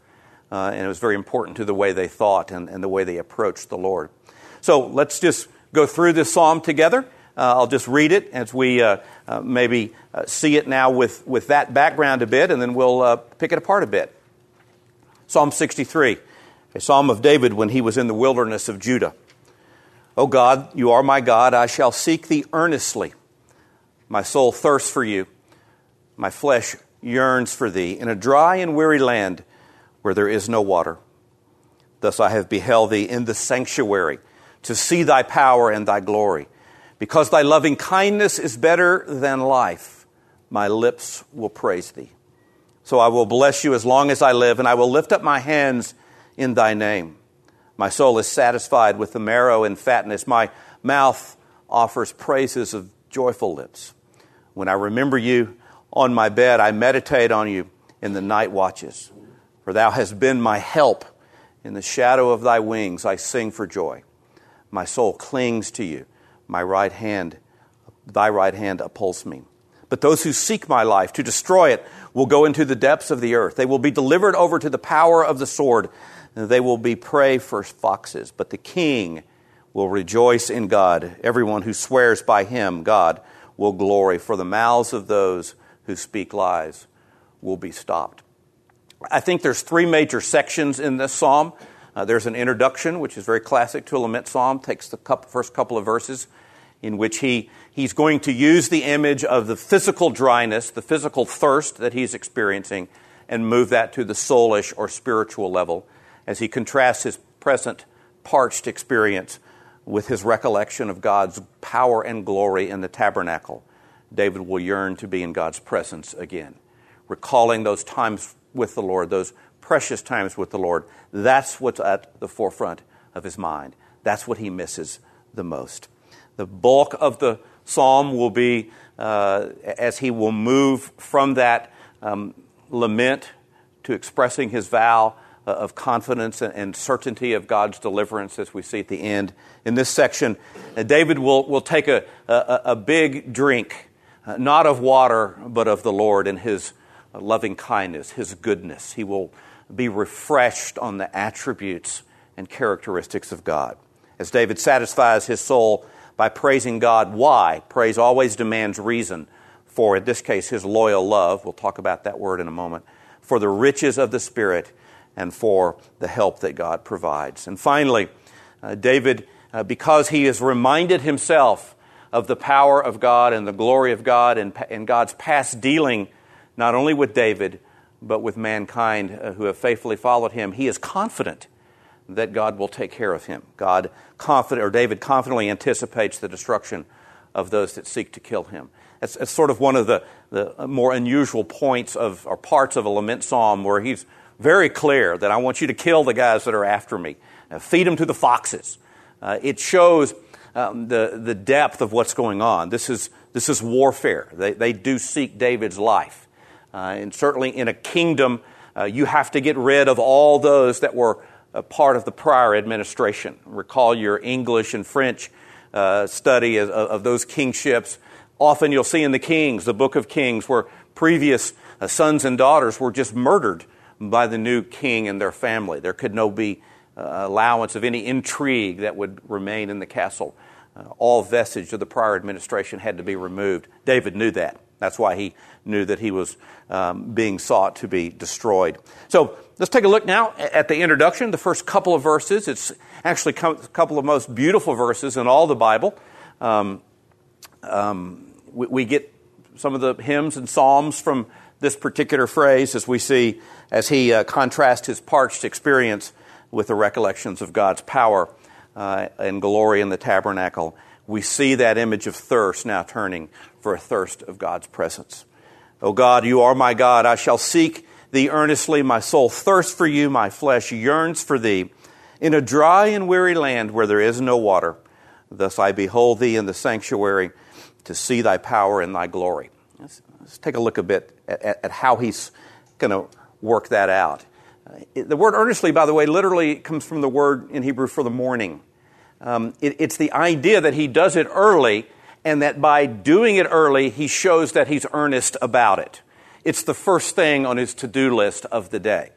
Uh, and it was very important to the way they thought and, and the way they approached the Lord. So let's just go through this psalm together. Uh, I'll just read it as we uh, uh, maybe uh, see it now with, with that background a bit, and then we'll uh, pick it apart a bit. Psalm 63, a psalm of David when he was in the wilderness of Judah. O God, you are my God. I shall seek thee earnestly. My soul thirsts for you. My flesh yearns for thee in a dry and weary land where there is no water. Thus I have beheld thee in the sanctuary to see thy power and thy glory. Because thy loving kindness is better than life, my lips will praise thee. So I will bless you as long as I live, and I will lift up my hands in thy name. My soul is satisfied with the marrow and fatness. My mouth offers praises of joyful lips. When I remember you on my bed, I meditate on you in the night watches. For thou hast been my help. In the shadow of thy wings, I sing for joy. My soul clings to you my right hand, thy right hand upholds me. But those who seek my life to destroy it will go into the depths of the earth. They will be delivered over to the power of the sword. They will be prey for foxes. But the king will rejoice in God. Everyone who swears by him, God, will glory, for the mouths of those who speak lies will be stopped. I think there's three major sections in this psalm. Uh, there's an introduction, which is very classic to a lament psalm, takes the couple, first couple of verses, in which he, he's going to use the image of the physical dryness, the physical thirst that he's experiencing, and move that to the soulish or spiritual level as he contrasts his present parched experience with his recollection of God's power and glory in the tabernacle. David will yearn to be in God's presence again, recalling those times with the Lord, those precious times with the Lord. That's what's at the forefront of his mind. That's what he misses the most. The bulk of the psalm will be uh, as he will move from that um, lament to expressing his vow of confidence and certainty of God's deliverance, as we see at the end. In this section, uh, David will, will take a, a, a big drink, uh, not of water, but of the Lord and his loving kindness, his goodness. He will be refreshed on the attributes and characteristics of God. As David satisfies his soul by praising God, why? Praise always demands reason for, in this case, his loyal love. We'll talk about that word in a moment. For the riches of the Spirit and for the help that God provides. And finally, uh, David, uh, because he has reminded himself of the power of God and the glory of God and, and God's past dealing not only with David, but with mankind uh, who have faithfully followed him, he is confident that God will take care of him. God confident, or David confidently anticipates the destruction of those that seek to kill him. That's, it's sort of one of the, the more unusual points of, or parts of a lament psalm where he's very clear that I want you to kill the guys that are after me, feed them to the foxes. Uh, it shows um, the, the depth of what's going on. This is, this is warfare. They, they do seek David's life. Uh, and certainly in a kingdom, uh, you have to get rid of all those that were part of the prior administration. Recall your English and French uh, study of, of, those kingships. Often you'll see in the Kings, the book of Kings, where previous uh, sons and daughters were just murdered by the new king and their family. There could no be uh, allowance of any intrigue that would remain in the castle. Uh, all vestige of the prior administration had to be removed. David knew that. That's why he knew that he was um, being sought to be destroyed. So let's take a look now at the introduction, the first couple of verses. It's actually a couple of most beautiful verses in all the Bible. Um, um, we, we, get some of the hymns and psalms from this particular phrase as we see as he uh, contrasts his parched experience with the recollections of God's power uh, and glory in the tabernacle. We see that image of thirst now turning for a thirst of God's presence. O God, you are my God. I shall seek thee earnestly. My soul thirsts for you. My flesh yearns for thee. In a dry and weary land where there is no water, thus I behold thee in the sanctuary to see thy power and thy glory. Let's, let's take a look a bit at, at how he's going to work that out. Uh, the word earnestly, by the way, literally comes from the word in Hebrew for the morning. Um, it, it's the idea that he does it early and that by doing it early, he shows that he's earnest about it. It's the first thing on his to do list of the day.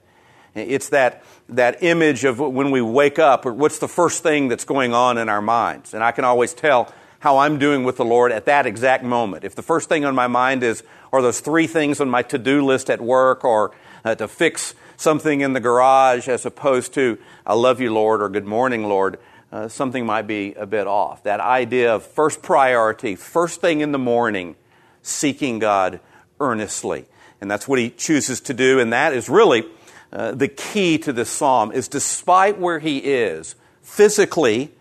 It's that, that image of when we wake up, what's the first thing that's going on in our minds. And I can always tell how I'm doing with the Lord at that exact moment. If the first thing on my mind is, are those three things on my to do list at work, or uh, to fix something in the garage, as opposed to, I love you, Lord, or good morning, Lord, uh, something might be a bit off. That idea of first priority, first thing in the morning, seeking God earnestly. And that's what he chooses to do, and that is really uh, the key to this psalm is despite where he is physically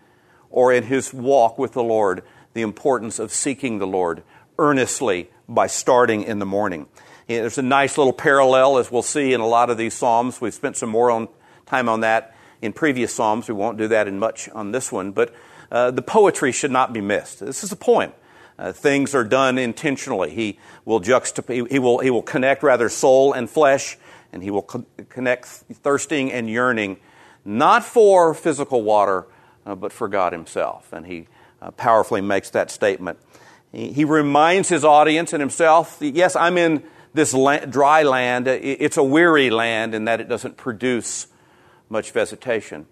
or in his walk with the Lord, the importance of seeking the Lord earnestly by starting in the morning. There's a nice little parallel, as we'll see in a lot of these Psalms. We've spent some more on, time on that in previous Psalms. We won't do that in much on this one, but uh, the poetry should not be missed. This is a poem. Uh, things are done intentionally. He will juxtap- he will, he will connect rather soul and flesh, and he will co- connect thirsting and yearning, not for physical water, uh, but for God Himself. And he uh, powerfully makes that statement. He, reminds his audience and himself, yes, I'm in this dry land, it's a weary land in that it doesn't produce much vegetation.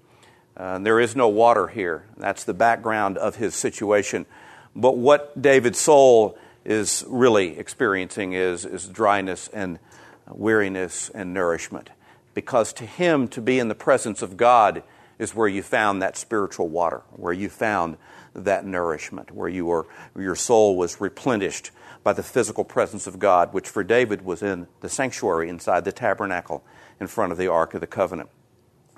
Uh, there is no water here. That's the background of his situation. But what David's soul is really experiencing is, is dryness and weariness and nourishment. Because to him, to be in the presence of God is where you found that spiritual water, where you found that nourishment, where you were, your soul was replenished by the physical presence of God, which for David was in the sanctuary inside the tabernacle in front of the Ark of the Covenant.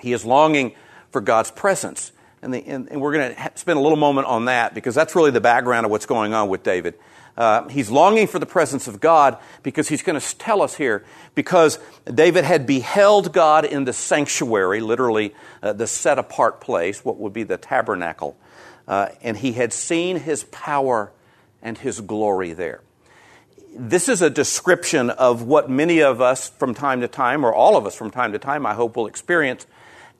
He is longing for God's presence. And, the, and, and we're going to spend a little moment on that because that's really the background of what's going on with David. Uh, he's longing for the presence of God because he's going to tell us here because David had beheld God in the sanctuary, literally uh, the set apart place, what would be the tabernacle, uh, and he had seen his power and his glory there. This is a description of what many of us from time to time, or all of us from time to time, I hope, will experience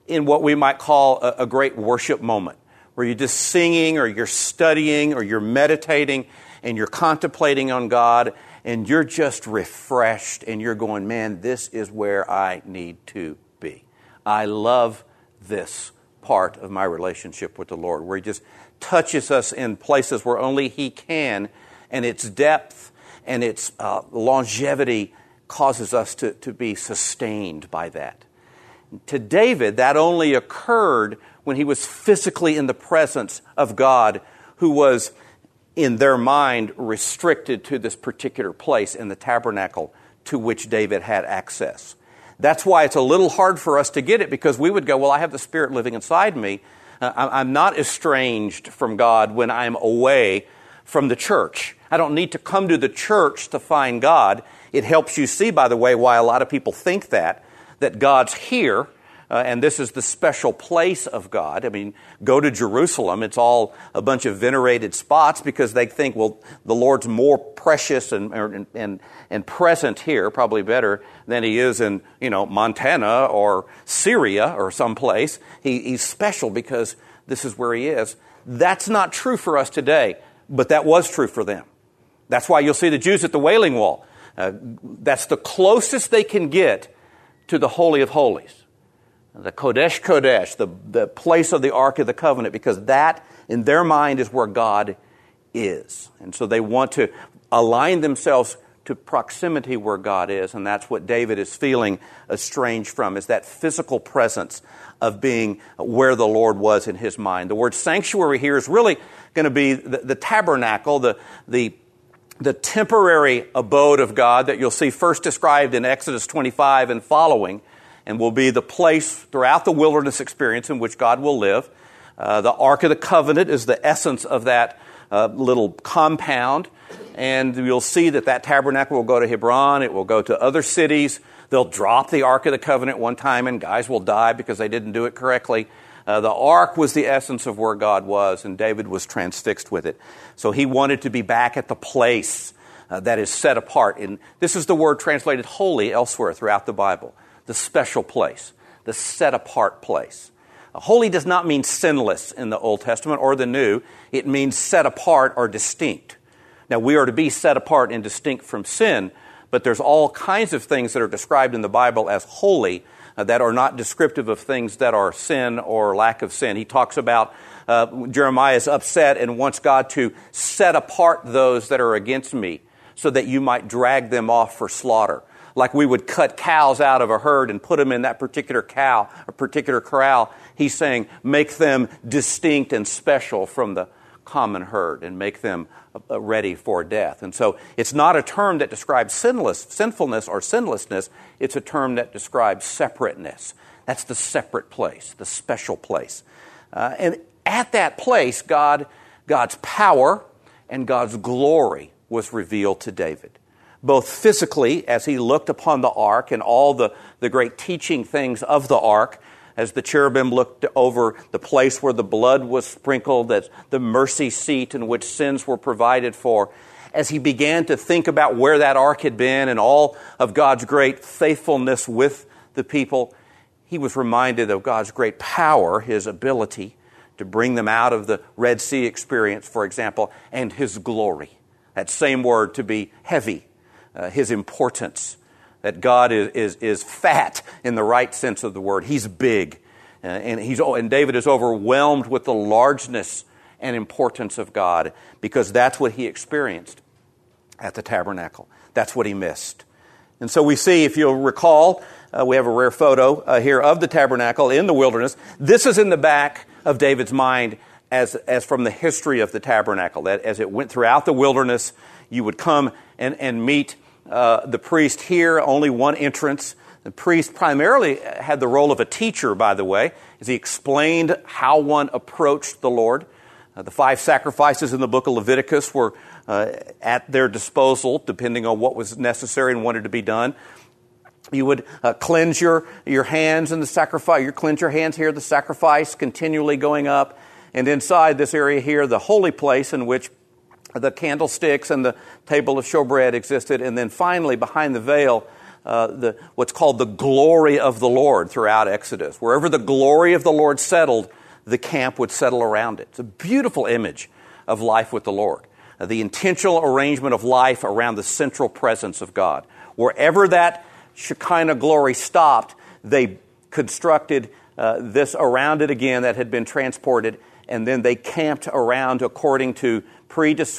in what we might call a, a great worship moment, where you're just singing, or you're studying, or you're meditating, and you're contemplating on God, and you're just refreshed, and you're going, man, this is where I need to be. I love this part of my relationship with the Lord, where He just touches us in places where only He can, and its depth and its uh, longevity causes us to, to be sustained by that. To David, that only occurred when he was physically in the presence of God, who was, in their mind, restricted to this particular place in the tabernacle to which David had access. That's why it's a little hard for us to get it because we would go, Well, I have the Spirit living inside me. Uh, I'm not estranged from God when I'm away from the church. I don't need to come to the church to find God. It helps you see, by the way, why a lot of people think that, that God's here, uh, and this is the special place of God. I mean, go to Jerusalem, it's all a bunch of venerated spots because they think, well, the Lord's more precious and, and, and present here, probably better, than he is in, you know, Montana or Syria or someplace. He, he's special because this is where he is. That's not true for us today, but that was true for them. That's why you'll see the Jews at the Wailing Wall. Uh, that's the closest they can get to the Holy of Holies, the Kodesh Kodesh, the, the place of the Ark of the Covenant, because that, in their mind, is where God is. And so they want to align themselves to proximity where God is, and that's what David is feeling estranged from, is that physical presence of being where the Lord was in his mind. The word sanctuary here is really going to be the, the tabernacle, the, the, the temporary abode of God that you'll see first described in Exodus 25 and following, and will be the place throughout the wilderness experience in which God will live. Uh, the Ark of the Covenant is the essence of that uh, little compound. And you'll see that that tabernacle will go to Hebron, it will go to other cities. They'll drop the Ark of the Covenant one time, and guys will die because they didn't do it correctly. Uh, the ark was the essence of where God was, and David was transfixed with it. So he wanted to be back at the place uh, that is set apart. And this is the word translated holy elsewhere throughout the Bible the special place, the set apart place. Holy does not mean sinless in the Old Testament or the New, it means set apart or distinct. Now, we are to be set apart and distinct from sin, but there's all kinds of things that are described in the Bible as holy uh, that are not descriptive of things that are sin or lack of sin. He talks about uh, Jeremiah is upset and wants God to set apart those that are against me so that you might drag them off for slaughter. Like we would cut cows out of a herd and put them in that particular cow, a particular corral. He's saying, make them distinct and special from the common herd and make them uh, ready for death. And so it's not a term that describes sinless, sinfulness or sinlessness, it's a term that describes separateness. That's the separate place, the special place. Uh, and at that place, God, God's power and God's glory was revealed to David. Both physically, as he looked upon the ark and all the, the great teaching things of the ark, as the cherubim looked over the place where the blood was sprinkled, as the mercy seat in which sins were provided for, as he began to think about where that ark had been and all of God's great faithfulness with the people, he was reminded of God's great power, his ability to bring them out of the Red Sea experience, for example, and his glory. That same word to be heavy, uh, his importance that God is, is, is fat in the right sense of the word. He's big. Uh, and, he's, and David is overwhelmed with the largeness and importance of God because that's what he experienced at the tabernacle. That's what he missed. And so we see, if you'll recall, uh, we have a rare photo uh, here of the tabernacle in the wilderness. This is in the back of David's mind as, as from the history of the tabernacle. That as it went throughout the wilderness, you would come and, and meet uh, the priest here, only one entrance. The priest primarily had the role of a teacher, by the way, as he explained how one approached the Lord. Uh, the five sacrifices in the book of Leviticus were uh, at their disposal, depending on what was necessary and wanted to be done. You would uh, cleanse your, your hands in the sacrifice. You cleanse your hands here, the sacrifice continually going up. And inside this area here, the holy place in which the candlesticks and the table of showbread existed, and then finally, behind the veil, uh, the, what's called the glory of the Lord throughout Exodus. Wherever the glory of the Lord settled, the camp would settle around it. It's a beautiful image of life with the Lord. Uh, the intentional arrangement of life around the central presence of God. Wherever that Shekinah glory stopped, they constructed uh, this around it again that had been transported, and then they camped around according to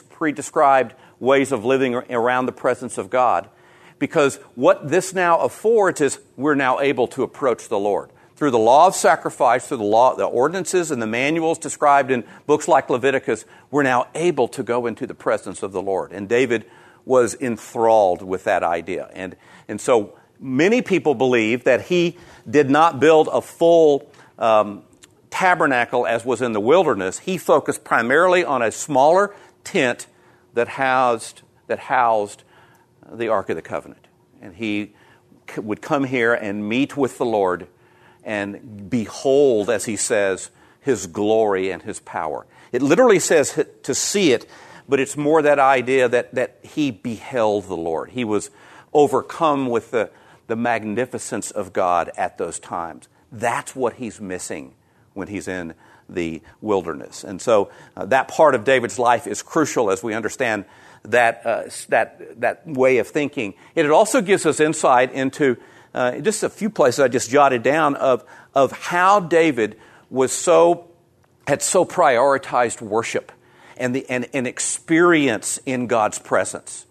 pre described ways of living around the presence of God. Because what this now affords is we're now able to approach the Lord. Through the law of sacrifice, through the law, the ordinances and the manuals described in books like Leviticus, we're now able to go into the presence of the Lord. And David was enthralled with that idea. And, and so many people believe that he did not build a full um, tabernacle as was in the wilderness. He focused primarily on a smaller tent that housed, that housed the Ark of the Covenant. And he would come here and meet with the Lord and behold, as he says, his glory and his power. It literally says to see it, but it's more that idea that, that he beheld the Lord. He was overcome with the, the magnificence of God at those times. That's what he's missing when he's in the wilderness. And so uh, that part of David's life is crucial as we understand that, uh, that, that way of thinking. And it also gives us insight into uh, just a few places I just jotted down of, of how David was so, had so prioritized worship and, the, and, and experience in God's presence.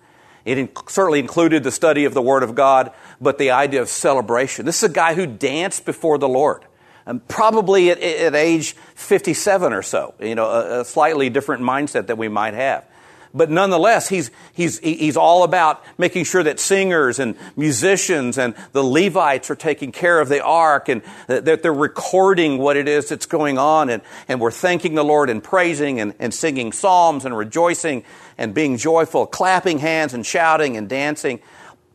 It in, certainly included the study of the Word of God, but the idea of celebration. This is a guy who danced before the Lord. Um, probably at, at, age 57 or so, you know, a, a slightly different mindset that we might have. But nonetheless, he's, he's, he's all about making sure that singers and musicians and the Levites are taking care of the ark and that they're recording what it is that's going on. And, and we're thanking the Lord and praising and, and singing psalms and rejoicing and being joyful, clapping hands and shouting and dancing.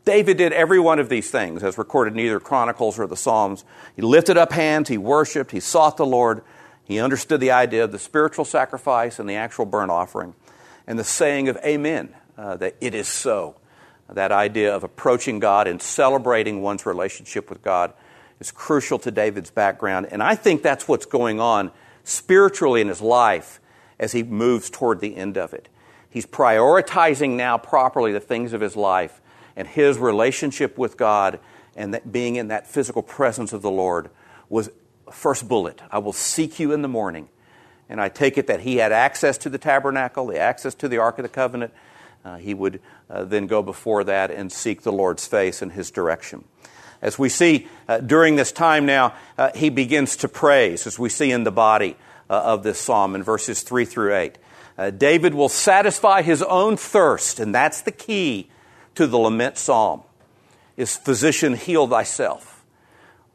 David did every one of these things as recorded in either Chronicles or the Psalms. He lifted up hands, he worshiped, he sought the Lord, he understood the idea of the spiritual sacrifice and the actual burnt offering and the saying of amen, uh, that it is so. That idea of approaching God and celebrating one's relationship with God is crucial to David's background. And I think that's what's going on spiritually in his life as he moves toward the end of it. He's prioritizing now properly the things of his life and his relationship with God and being in that physical presence of the Lord was first bullet. I will seek you in the morning and I take it that he had access to the tabernacle, the access to the Ark of the Covenant. Uh, he would uh, then go before that and seek the Lord's face and his direction. As we see uh, during this time now, uh, he begins to praise, as we see in the body uh, of this psalm in verses 3 through 8. Uh, David will satisfy his own thirst, and that's the key to the lament psalm, is physician, heal thyself.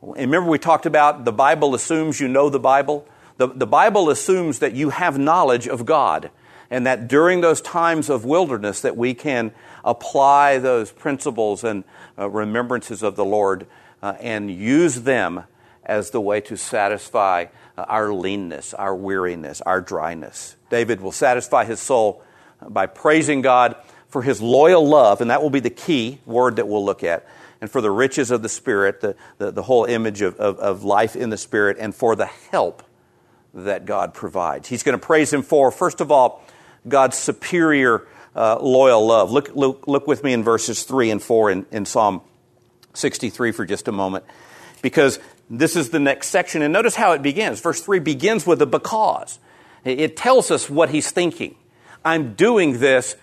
And remember we talked about the Bible assumes you know the Bible. The, the Bible assumes that you have knowledge of God and that during those times of wilderness that we can apply those principles and uh, remembrances of the Lord uh, and use them as the way to satisfy uh, our leanness, our weariness, our dryness. David will satisfy his soul by praising God for his loyal love, and that will be the key word that we'll look at, and for the riches of the Spirit, the, the, the whole image of, of, of life in the Spirit, and for the help that God provides. He's going to praise Him for, first of all, God's superior uh, loyal love. Look, look, look with me in verses 3 and 4 in, in Psalm 63 for just a moment, because this is the next section. And notice how it begins. Verse 3 begins with a because. It tells us what he's thinking. I'm doing this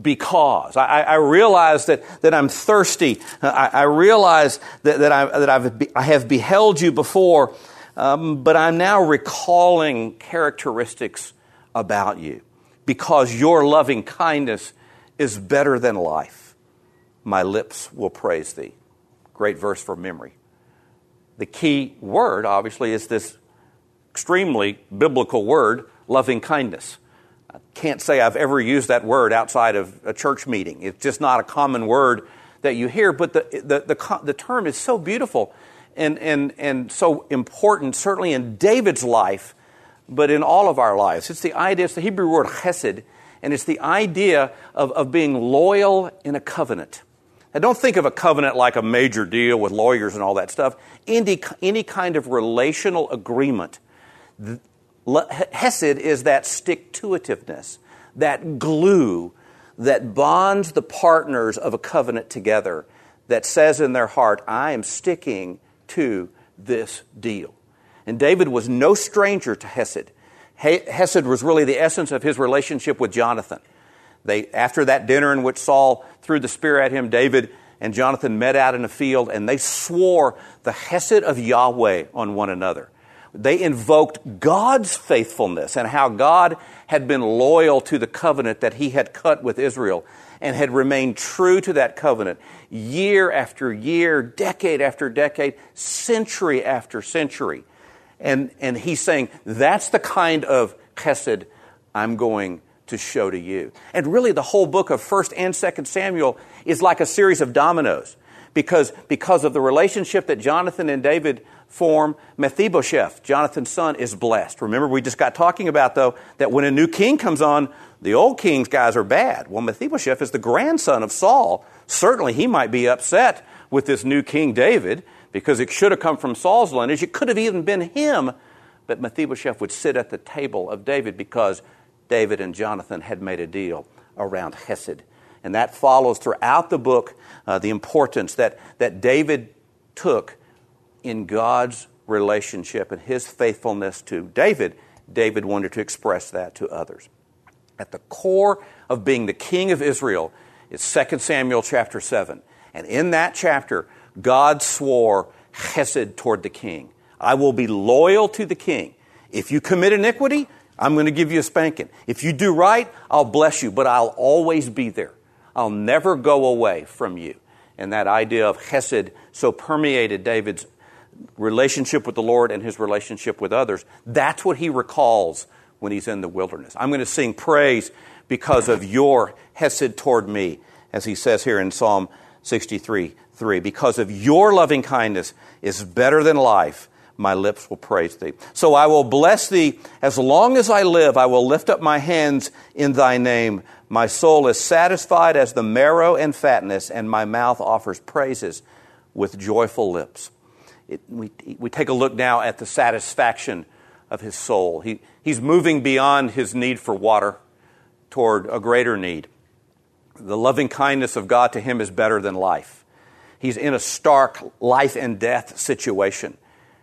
because. I, I, realize that, that I'm thirsty. I, I realize that, that, I, that I've, I have beheld you before um, but I'm now recalling characteristics about you because your loving kindness is better than life. My lips will praise thee. Great verse for memory. The key word, obviously, is this extremely biblical word, loving kindness. I can't say I've ever used that word outside of a church meeting. It's just not a common word that you hear, but the, the, the, the term is so beautiful and, and, and so important, certainly in David's life, but in all of our lives. It's the idea, it's the Hebrew word chesed, and it's the idea of, of being loyal in a covenant. Now, don't think of a covenant like a major deal with lawyers and all that stuff. Any, any kind of relational agreement. Hesed is that stick to itiveness, that glue that bonds the partners of a covenant together, that says in their heart, I am sticking to this deal. And David was no stranger to Hesed. Hesed was really the essence of his relationship with Jonathan. They, after that dinner in which Saul threw the spear at him, David and Jonathan met out in a field and they swore the Hesed of Yahweh on one another. They invoked God's faithfulness and how God had been loyal to the covenant that he had cut with Israel and had remained true to that covenant year after year, decade after decade, century after century. And, and he's saying, that's the kind of chesed I'm going to show to you. And really, the whole book of 1st and 2nd Samuel is like a series of dominoes because, because of the relationship that Jonathan and David form, Mephibosheth, Jonathan's son, is blessed. Remember, we just got talking about, though, that when a new king comes on, the old king's guys are bad. Well, Mephibosheth is the grandson of Saul. Certainly, he might be upset with this new King David because it should have come from Saul's lineage. It could have even been him but Mephibosheth would sit at the table of David because David and Jonathan had made a deal around Hesed. And that follows throughout the book uh, the importance that, that David took in God's relationship and his faithfulness to David. David wanted to express that to others. At the core of being the king of Israel is 2 Samuel chapter 7. And in that chapter, God swore chesed toward the king. I will be loyal to the king. If you commit iniquity, I'm going to give you a spanking. If you do right, I'll bless you, but I'll always be there. I'll never go away from you. And that idea of chesed so permeated David's relationship with the Lord and his relationship with others. That's what he recalls when he's in the wilderness. I'm going to sing praise because of your hesed toward me, as he says here in Psalm 63 3. Because of your loving kindness is better than life my lips will praise thee. So I will bless thee as long as I live. I will lift up my hands in thy name. My soul is satisfied as the marrow and fatness, and my mouth offers praises with joyful lips. It, we, we take a look now at the satisfaction of his soul. He, he's moving beyond his need for water toward a greater need. The loving kindness of God to him is better than life. He's in a stark life and death situation.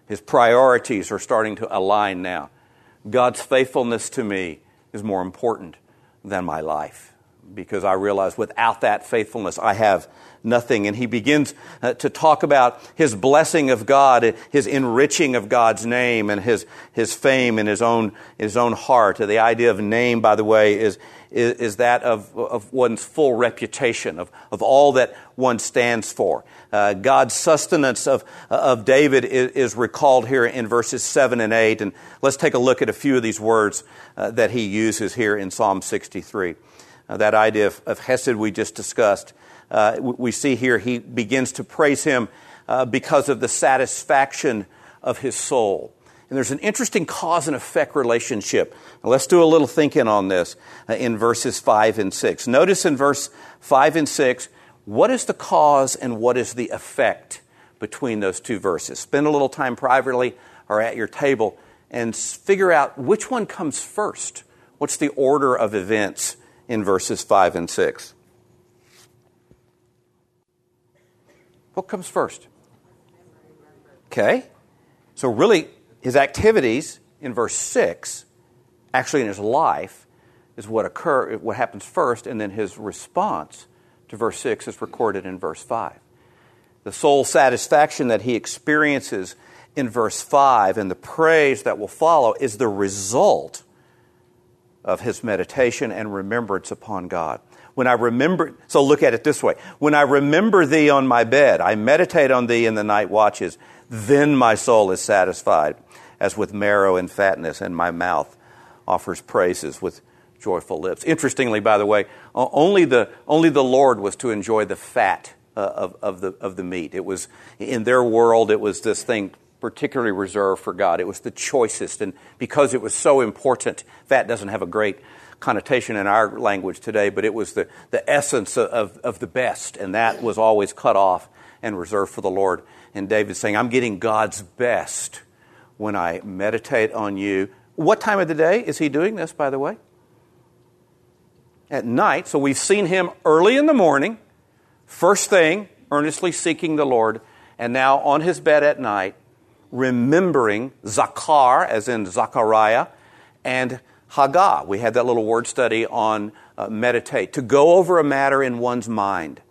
His priorities are starting to align now. God's faithfulness to me is more important than my life because I realize without that faithfulness, I have nothing. And he begins uh, to talk about his blessing of God, his enriching of God's name, and his, his fame in his own, his own heart. The idea of name, by the way, is, is, is that of, of one's full reputation, of, of all that one stands for. Uh, God's sustenance of, of David is, is, recalled here in verses 7 and 8. And let's take a look at a few of these words uh, that he uses here in Psalm 63. Uh, that idea of, of, Hesed we just discussed. Uh, we see here he begins to praise him uh, because of the satisfaction of his soul. And there's an interesting cause and effect relationship. Now let's do a little thinking on this uh, in verses 5 and 6. Notice in verse 5 and 6, what is the cause and what is the effect between those two verses? Spend a little time privately or at your table and figure out which one comes first. What's the order of events in verses 5 and 6? What comes first? Okay. So, really, his activities in verse 6, actually in his life, is what occur, what happens first, and then his response to verse 6 is recorded in verse 5. The soul satisfaction that he experiences in verse 5 and the praise that will follow is the result of his meditation and remembrance upon God. When I remember, so look at it this way. When I remember thee on my bed, I meditate on thee in the night watches, then my soul is satisfied, as with marrow and fatness, and my mouth offers praises with joyful lips. Interestingly, by the way, only the, only the Lord was to enjoy the fat uh, of, of, the, of the meat. It was, in their world, it was this thing particularly reserved for God. It was the choicest, and because it was so important, that doesn't have a great connotation in our language today, but it was the, the essence of, of the best, and that was always cut off and reserved for the Lord. And David's saying, I'm getting God's best when I meditate on you. What time of the day is he doing this, by the way? at night. So we've seen him early in the morning, first thing, earnestly seeking the Lord, and now on his bed at night, remembering Zakar, as in Zachariah, and Haggah. We had that little word study on uh, meditate, to go over a matter in one's mind.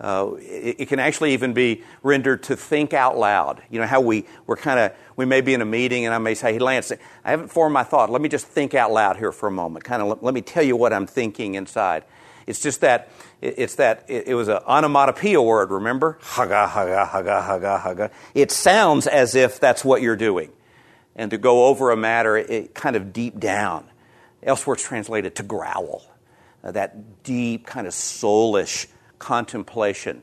Uh, it, it, can actually even be rendered to think out loud. You know how we we're kind of we may be in a meeting and I may say, "Hey, Lance, I haven't formed my thought. Let me just think out loud here for a moment. Kind of let, me tell you what I'm thinking inside." It's just that it's that it, was an onomatopoeia word. Remember, haga haga haga haga haga. It sounds as if that's what you're doing, and to go over a matter, it kind of deep down. Elsewhere, it's translated to growl. Uh, that deep kind of soulish contemplation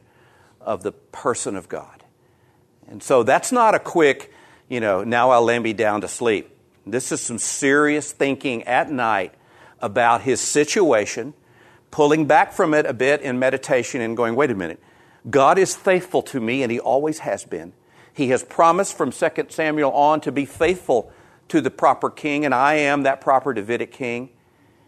of the person of God. And so that's not a quick, you know, now I'll lay me down to sleep. This is some serious thinking at night about his situation, pulling back from it a bit in meditation and going, wait a minute, God is faithful to me and he always has been. He has promised from 2 Samuel on to be faithful to the proper king, and I am that proper Davidic king.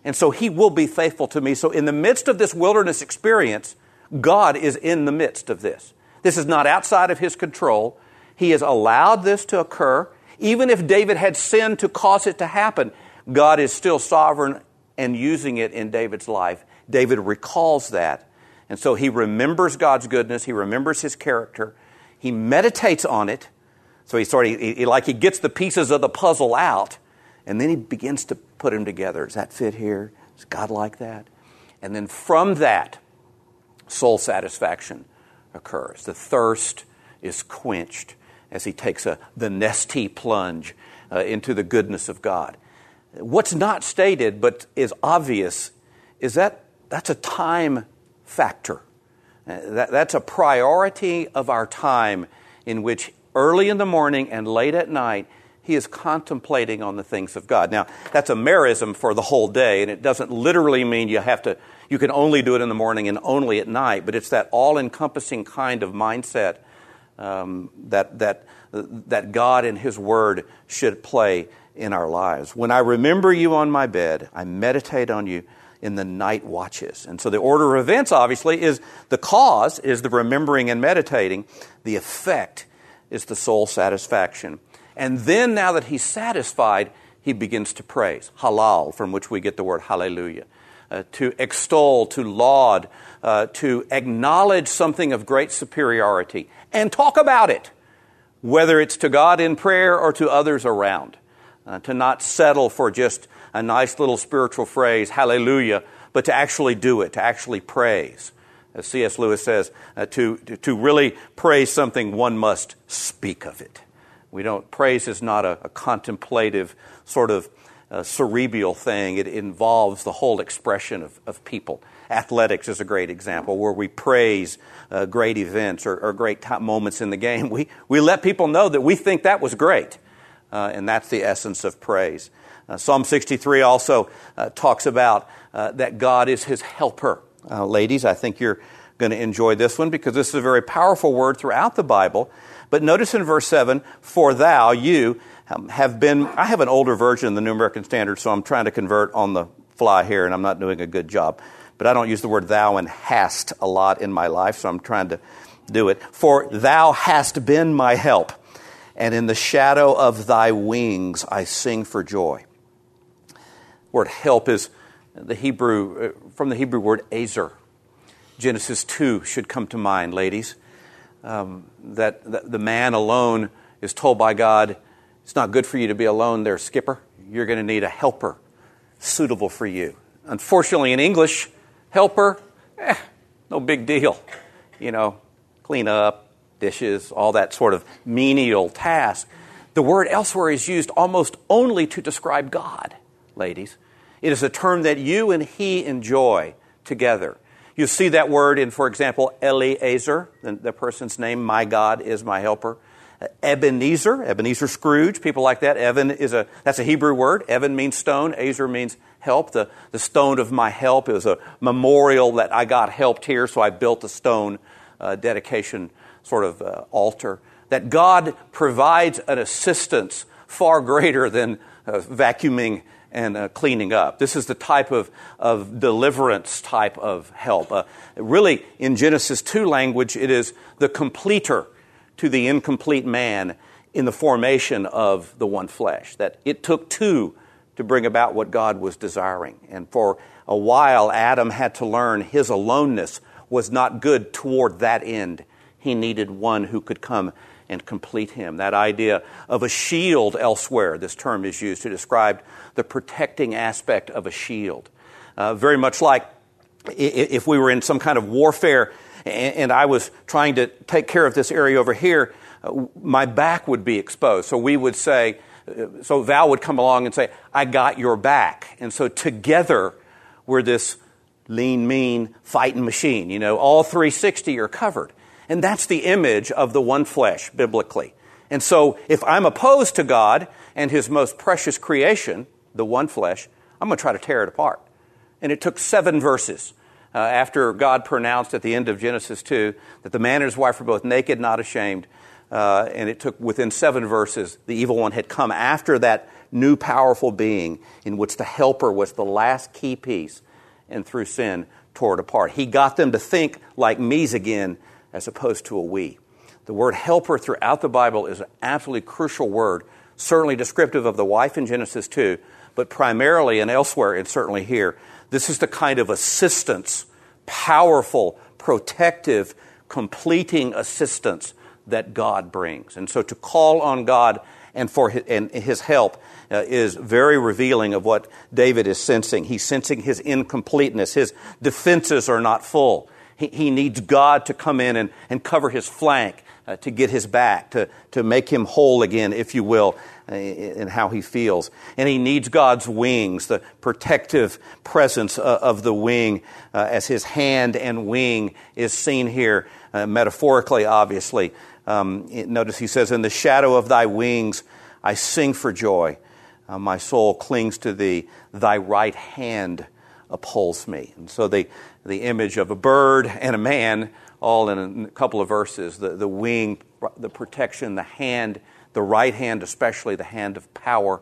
And so he will be faithful to me. So, in the midst of this wilderness experience, God is in the midst of this. This is not outside of his control. He has allowed this to occur. Even if David had sinned to cause it to happen, God is still sovereign and using it in David's life. David recalls that. And so he remembers God's goodness, he remembers his character, he meditates on it. So he sort of, he, he, like he gets the pieces of the puzzle out, and then he begins to put them together. Does that fit here? Is God like that? And then from that, soul satisfaction occurs. The thirst is quenched as he takes a, the Nestea plunge uh, into the goodness of God. What's not stated but is obvious is that that's a time factor. Uh, that, that's a priority of our time in which early in the morning and late at night he is contemplating on the things of God. Now, that's a merism for the whole day, and it doesn't literally mean you have to, you can only do it in the morning and only at night, but it's that all encompassing kind of mindset um, that, that, that God and His Word should play in our lives. When I remember you on my bed, I meditate on you in the night watches. And so the order of events, obviously, is the cause is the remembering and meditating, the effect is the soul satisfaction. And then, now that he's satisfied, he begins to praise. Halal, from which we get the word hallelujah. Uh, to extol, to laud, uh, to acknowledge something of great superiority and talk about it, whether it's to God in prayer or to others around. Uh, to not settle for just a nice little spiritual phrase, hallelujah, but to actually do it, to actually praise. As C.S. Lewis says, uh, to, to really praise something, one must speak of it. We don't, praise is not a, a contemplative sort of uh, cerebral thing. It involves the whole expression of, of people. Athletics is a great example where we praise uh, great events or, or great moments in the game. We, we let people know that we think that was great. Uh, and that's the essence of praise. Uh, Psalm 63 also uh, talks about uh, that God is his helper. Uh, ladies, I think you're going to enjoy this one because this is a very powerful word throughout the Bible. But notice in verse 7 For thou, you, um, have been. I have an older version of the New American Standard, so I'm trying to convert on the fly here, and I'm not doing a good job. But I don't use the word thou and hast a lot in my life, so I'm trying to do it. For thou hast been my help and in the shadow of thy wings I sing for joy. Word help is the Hebrew, uh, from the Hebrew word azer. Genesis 2 should come to mind, ladies. Um, that, that the man alone is told by God, it's not good for you to be alone there, skipper. You're going to need a helper suitable for you. Unfortunately, in English, helper, eh, no big deal. You know, clean up, dishes, all that sort of menial task. The word elsewhere is used almost only to describe God, ladies. It is a term that you and he enjoy together. You see that word in, for example, Eliezer, the, the person's name, my God is my helper. Ebenezer, Ebenezer Scrooge, people like that. Evan is a, that's a Hebrew word. Evan means stone. Ezer means help. The, the stone of my help is a memorial that I got helped here, so I built a stone uh, dedication sort of uh, altar, that God provides an assistance far greater than uh, vacuuming and uh, cleaning up. This is the type of, of deliverance type of help. Uh, really, in Genesis 2 language, it is the completer to the incomplete man in the formation of the one flesh. That it took two to bring about what God was desiring. And for a while, Adam had to learn his aloneness was not good toward that end he needed one who could come and complete him. That idea of a shield elsewhere, this term is used to describe the protecting aspect of a shield. Uh, very much like if we were in some kind of warfare and I was trying to take care of this area over here, uh, my back would be exposed. So we would say, uh, so Val would come along and say, I got your back. And so together we're this lean, mean fighting machine. You know, all 360 are covered. And that's the image of the one flesh biblically. And so if I'm opposed to God and his most precious creation, the one flesh, I'm going to try to tear it apart. And it took seven verses uh, after God pronounced at the end of Genesis 2 that the man and his wife were both naked, not ashamed. uh, and it took within seven verses, the evil one had come after that new powerful being in which the helper was the last key piece and through sin tore it apart. He got them to think like me's again as opposed to a we. The word helper throughout the Bible is an absolutely crucial word, certainly descriptive of the wife in Genesis 2, but primarily and elsewhere and certainly here. This is the kind of assistance, powerful, protective, completing assistance that God brings. And so to call on God and for his, and his help uh, is very revealing of what David is sensing. He's sensing his incompleteness. His defenses are not full. He, he needs God to come in and, and cover his flank, uh, to get his back, to, to make him whole again, if you will, uh, in how he feels. And he needs God's wings, the protective presence uh, of the wing, uh, as his hand and wing is seen here, uh, metaphorically, obviously. Um, notice he says, In the shadow of thy wings I sing for joy. Uh, my soul clings to thee. Thy right hand upholds me. And so the, the image of a bird and a man, all in a couple of verses the, the wing, the protection, the hand, the right hand, especially the hand of power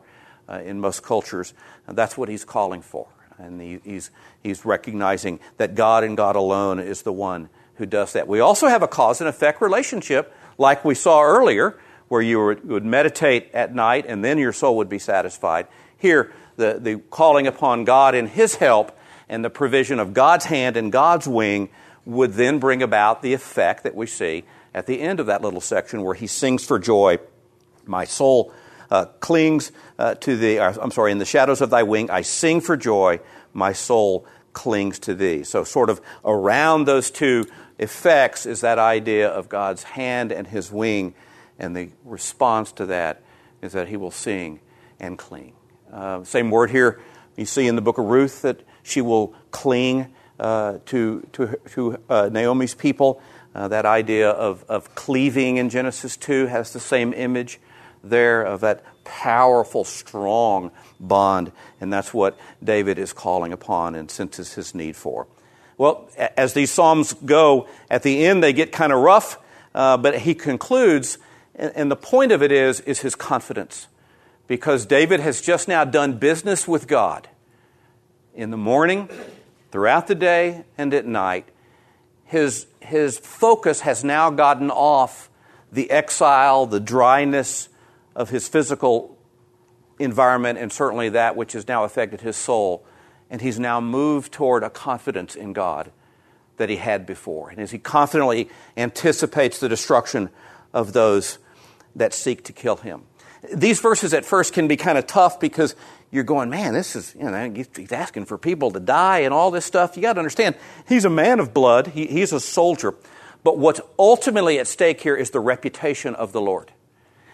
uh, in most cultures. And that's what he's calling for. And he, he's, he's recognizing that God and God alone is the one who does that. We also have a cause and effect relationship like we saw earlier, where you would meditate at night and then your soul would be satisfied. Here, the, the calling upon God and His help and the provision of God's hand and God's wing would then bring about the effect that we see at the end of that little section where He sings for joy. My soul uh, clings uh, to thee. Uh, I'm sorry, in the shadows of thy wing, I sing for joy. My soul clings to thee. So, sort of around those two effects is that idea of God's hand and his wing, and the response to that is that he will sing and cling. Uh, same word here you see in the book of Ruth that she will cling uh, to, to, to uh, Naomi's people. Uh, that idea of, of cleaving in Genesis 2 has the same image there of that powerful, strong bond, and that's what David is calling upon and senses his need for. Well, as these Psalms go, at the end they get kind of rough, uh, but he concludes, and, and the point of it is, is his confidence. Because David has just now done business with God in the morning, throughout the day, and at night. His, his focus has now gotten off the exile, the dryness of his physical environment, and certainly that which has now affected his soul and he's now moved toward a confidence in God that he had before. And as he confidently anticipates the destruction of those that seek to kill him. These verses at first can be kind of tough because you're going, man, this is, you know, he's asking for people to die and all this stuff. You got to understand, he's a man of blood, he, he's a soldier. But what's ultimately at stake here is the reputation of the Lord.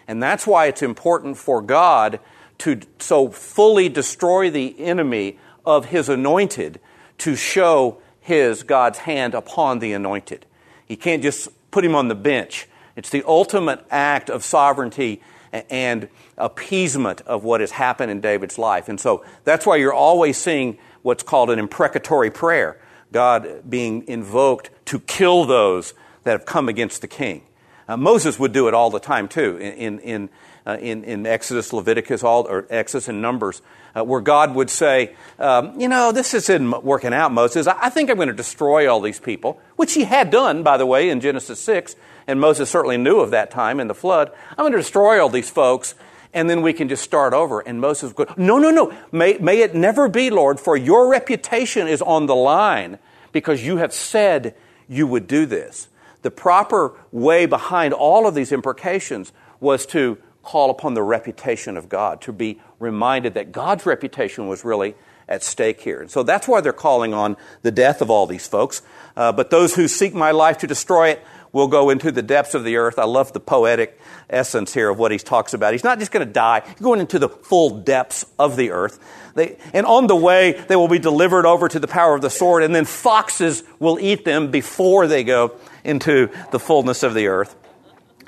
And that's why it's important for God to so fully destroy the enemy of his anointed to show his, God's hand upon the anointed. He can't just put him on the bench. It's the ultimate act of sovereignty and appeasement of what has happened in David's life. And so that's why you're always seeing what's called an imprecatory prayer God being invoked to kill those that have come against the king. Uh, Moses would do it all the time, too, in, in, uh, in, in Exodus, Leviticus, all, or Exodus and Numbers uh, where God would say, um, You know, this isn't working out, Moses. I, I think I'm going to destroy all these people, which he had done, by the way, in Genesis 6. And Moses certainly knew of that time in the flood. I'm going to destroy all these folks, and then we can just start over. And Moses would No, no, no. May, may it never be, Lord, for your reputation is on the line because you have said you would do this. The proper way behind all of these imprecations was to call upon the reputation of God, to be reminded that God's reputation was really at stake here. And so that's why they're calling on the death of all these folks. Uh, but those who seek my life to destroy it will go into the depths of the earth. I love the poetic essence here of what he talks about. He's not just going to die, he's going into the full depths of the earth. They, and on the way, they will be delivered over to the power of the sword, and then foxes will eat them before they go into the fullness of the earth.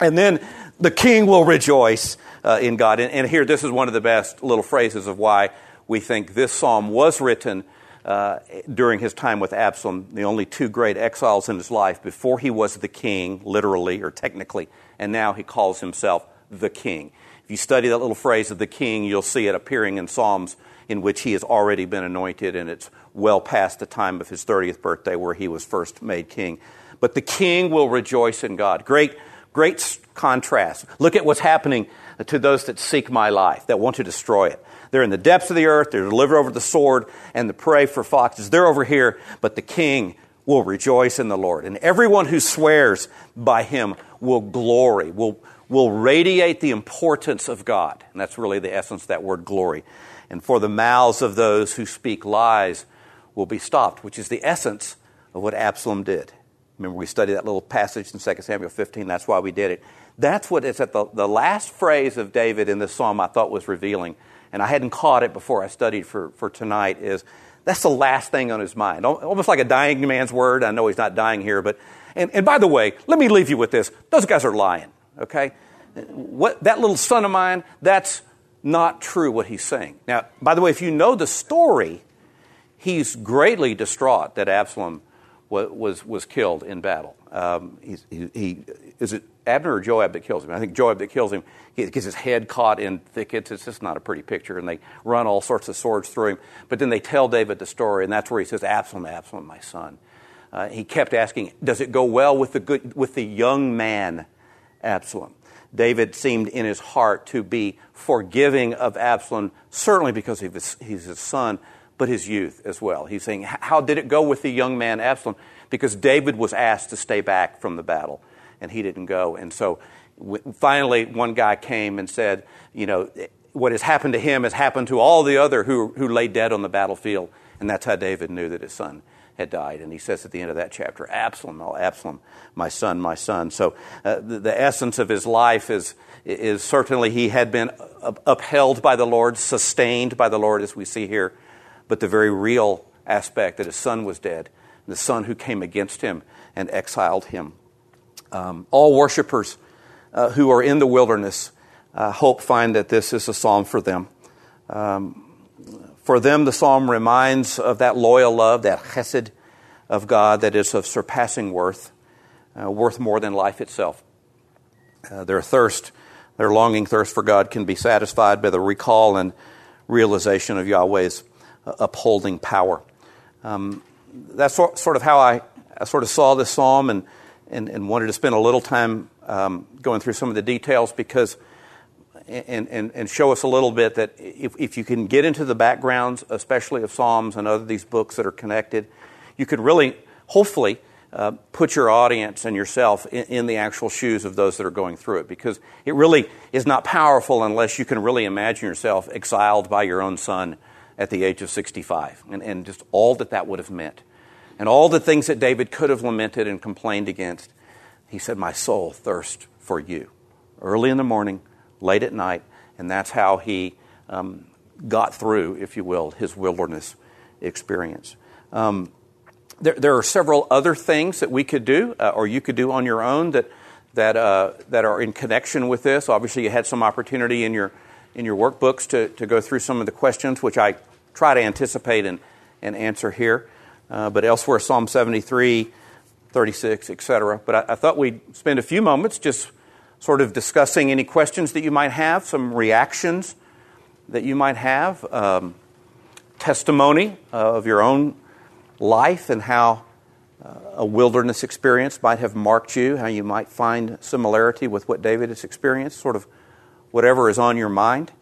And then the king will rejoice uh, in God. And, and, here, this is one of the best little phrases of why we think this psalm was written uh, during his time with Absalom, the only two great exiles in his life, before he was the king, literally or technically, and now he calls himself the king. If you study that little phrase of the king, you'll see it appearing in Psalms in which he has already been anointed, and it's well past the time of his 30th birthday where he was first made king. But the king will rejoice in God. Great, great contrast. Look at what's happening to those that seek my life, that want to destroy it. They're in the depths of the earth, they're delivered over the sword and the prey for foxes. They're over here, but the king will rejoice in the Lord. And everyone who swears by him will glory, will, will radiate the importance of God. And that's really the essence of that word glory. And for the mouths of those who speak lies will be stopped, which is the essence of what Absalom did. Remember, we studied that little passage in 2 Samuel 15. That's why we did it. That's what it's at the, the last phrase of David in this psalm I thought was revealing. And I hadn't caught it before I studied for, for tonight is that's the last thing on his mind. Almost like a dying man's word. I know he's not dying here, but, and, and by the way, let me leave you with this. Those guys are lying, okay? What, that little son of mine, that's not true what he's saying. Now, by the way, if you know the story, he's greatly distraught that Absalom was, was, was killed in battle. Um, he, he, is it Abner or Joab that kills him? I think Joab that kills him. He gets his head caught in thickets. It's just not a pretty picture, and they run all sorts of swords through him. But then they tell David the story, and that's where he says, "Absalom, Absalom, my son." Uh, he kept asking, "Does it go well with the good, with the young man, Absalom?" David seemed in his heart to be forgiving of Absalom, certainly because he was, he's his son, but his youth as well. He's saying, How did it go with the young man Absalom? Because David was asked to stay back from the battle and he didn't go. And so finally, one guy came and said, you know, what has happened to him has happened to all the other who, who lay dead on the battlefield. And that's how David knew that his son had died. And he says at the end of that chapter, Absalom, oh, Absalom, my son, my son. So uh, the, the, essence of his life is, is certainly he had been upheld by the Lord, sustained by the Lord, as we see here. But the very real aspect that his son was dead, the son who came against him and exiled him um, all worshipers uh, who are in the wilderness, uh, hope find that this is a psalm for them. Um, for them, the psalm reminds of that loyal love, that chesed of God that is of surpassing worth, uh, worth more than life itself. Uh, their thirst, their longing thirst for God can be satisfied by the recall and realization of Yahweh's uh, upholding power. Um, that's sort of how I, I, sort of saw this psalm and and, and wanted to spend a little time um, going through some of the details because and, and, and show us a little bit that if, if you can get into the backgrounds, especially of Psalms and other these books that are connected, you could really, hopefully, uh, put your audience and yourself in, in, the actual shoes of those that are going through it because it really is not powerful unless you can really imagine yourself exiled by your own son at the age of 65 and, and just all that that would have meant and all the things that David could have lamented and complained against. He said, My soul thirsts for you. Early in the morning, late at night, and that's how he um, got through, if you will, his wilderness experience. Um, there, there, are several other things that we could do, uh, or you could do on your own that that uh, that are in connection with this. Obviously, you had some opportunity in your in your workbooks to, to go through some of the questions, which I try to anticipate and, and answer here uh, but elsewhere, Psalm 73, 36, etc. But I, I, thought we'd spend a few moments just sort of discussing any questions that you might have, some reactions that you might have, um, testimony of your own life and how uh, a wilderness experience might have marked you, how you might find similarity with what David has experienced, sort of whatever is on your mind.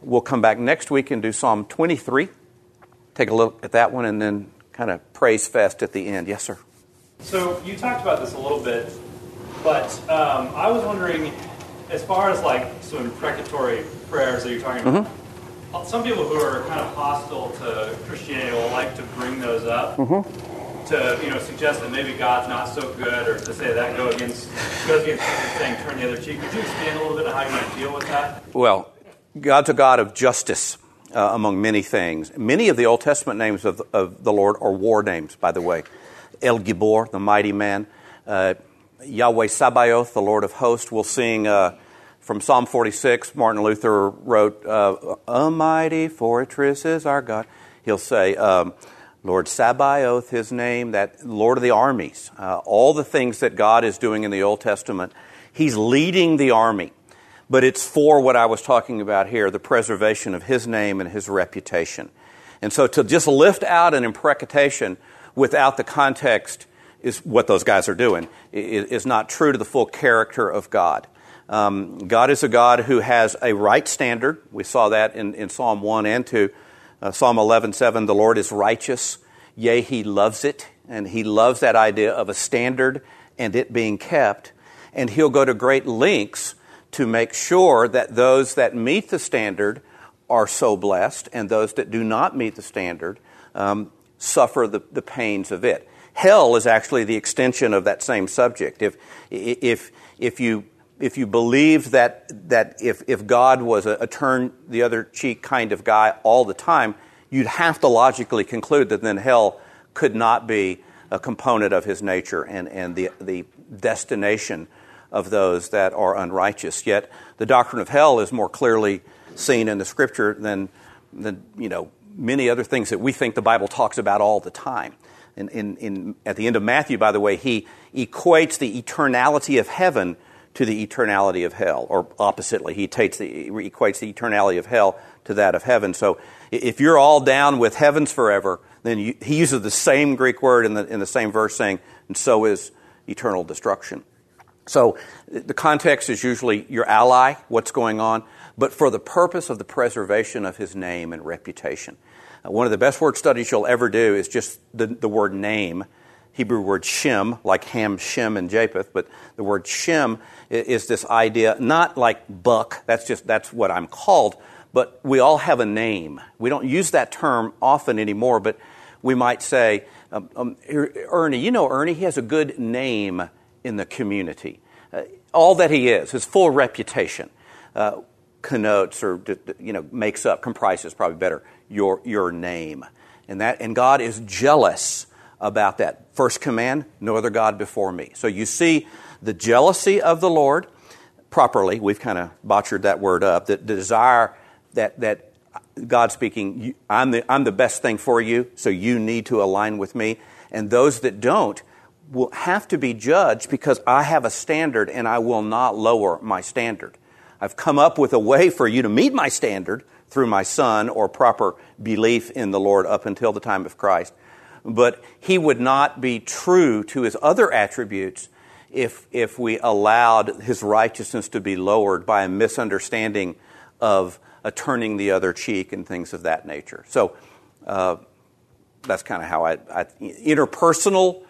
We'll come back next week and do Psalm 23. Take a look at that one and then kind of praise fest at the end. Yes, sir. So you talked about this a little bit, but um, I was wondering, as far as like some imprecatory prayers that you're talking about, mm-hmm. some people who are kind of hostile to Christianity will like to bring those up. Mm-hmm. To you know, suggest that maybe God's not so good, or to say that go against goes against saying turn the other cheek. Could you expand a little bit on how you might deal with that? Well, God's a God of justice uh, among many things. Many of the Old Testament names of, of, the Lord are war names, by the way. El Gibor, the mighty man. Uh, Yahweh Sabaoth, the Lord of hosts. We'll sing uh, from Psalm 46. Martin Luther wrote, uh, A mighty fortress is our God. He'll say, um, Lord Sabaoth, his name, that Lord of the armies. Uh, all the things that God is doing in the Old Testament, He's leading the army. But it's for what I was talking about here the preservation of his name and his reputation. And so to just lift out an imprecation without the context is what those guys are doing, is not true to the full character of God. Um, God is a God who has a right standard. We saw that in, in Psalm 1 and 2. Uh, Psalm 11, 7, the Lord is righteous. Yea, he loves it. And he loves that idea of a standard and it being kept. And he'll go to great lengths to make sure that those that meet the standard are so blessed and those that do not meet the standard um, suffer the, the pains of it. Hell is actually the extension of that same subject. If, if, if you if you believed that, that if, if God was a, a, turn the other cheek kind of guy all the time, you'd have to logically conclude that then hell could not be a component of his nature and, and the, the destination of those that are unrighteous. Yet the doctrine of hell is more clearly seen in the scripture than, than you know, many other things that we think the Bible talks about all the time. In, in, in, at the end of Matthew, by the way, he equates the eternality of heaven to the eternality of hell, or oppositely, he, takes the, he equates the eternality of hell to that of heaven. So if you're all down with heavens forever, then you, he uses the same Greek word in the, in the same verse saying, and so is eternal destruction. So the context is usually your ally, what's going on, but for the purpose of the preservation of his name and reputation. Uh, one of the best word studies you'll ever do is just the, the word name Hebrew word Shem, like Ham, Shem, and Japheth, but the word Shem is this idea, not like buck, that's just, that's what I'm called, but we all have a name. We don't use that term often anymore, but we might say, um, um, Ernie, you know Ernie, he has a good name in the community. Uh, all that he is, his full reputation, uh, connotes or you know makes up, comprises probably better your your name, and that and God is jealous about that. First command, no other God before me. So you see the jealousy of the Lord properly. We've kind of botched that word up. The, the desire that, that God speaking, I'm the, I'm the best thing for you, so you need to align with me. And those that don't will have to be judged because I have a standard and I will not lower my standard. I've come up with a way for you to meet my standard through my son or proper belief in the Lord up until the time of Christ but he would not be true to his other attributes if, if we allowed his righteousness to be lowered by a misunderstanding of a turning the other cheek and things of that nature. So uh, that's kind of how I, I, interpersonal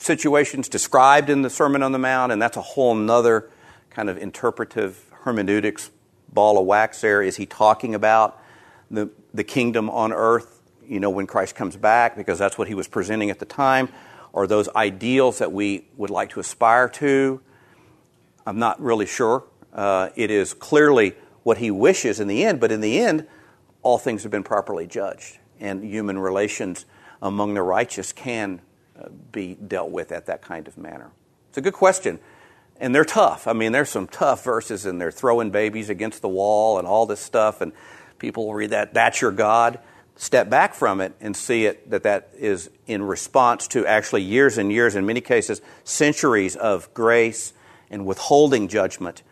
situations described in the Sermon on the Mount, and that's a whole nother kind of interpretive hermeneutics ball of wax there. Is he talking about the, the kingdom on earth? you know, when Christ comes back, because that's what he was presenting at the time, or those ideals that we would like to aspire to. I'm not really sure. Uh, it is clearly what he wishes in the end, but in the end, all things have been properly judged, and human relations among the righteous can be dealt with at that kind of manner. It's a good question, and they're tough. I mean, there's some tough verses, and they're throwing babies against the wall and all this stuff, and people will read that, that's your God step back from it and see it that that is in response to actually years and years, in many cases, centuries of grace and withholding judgment.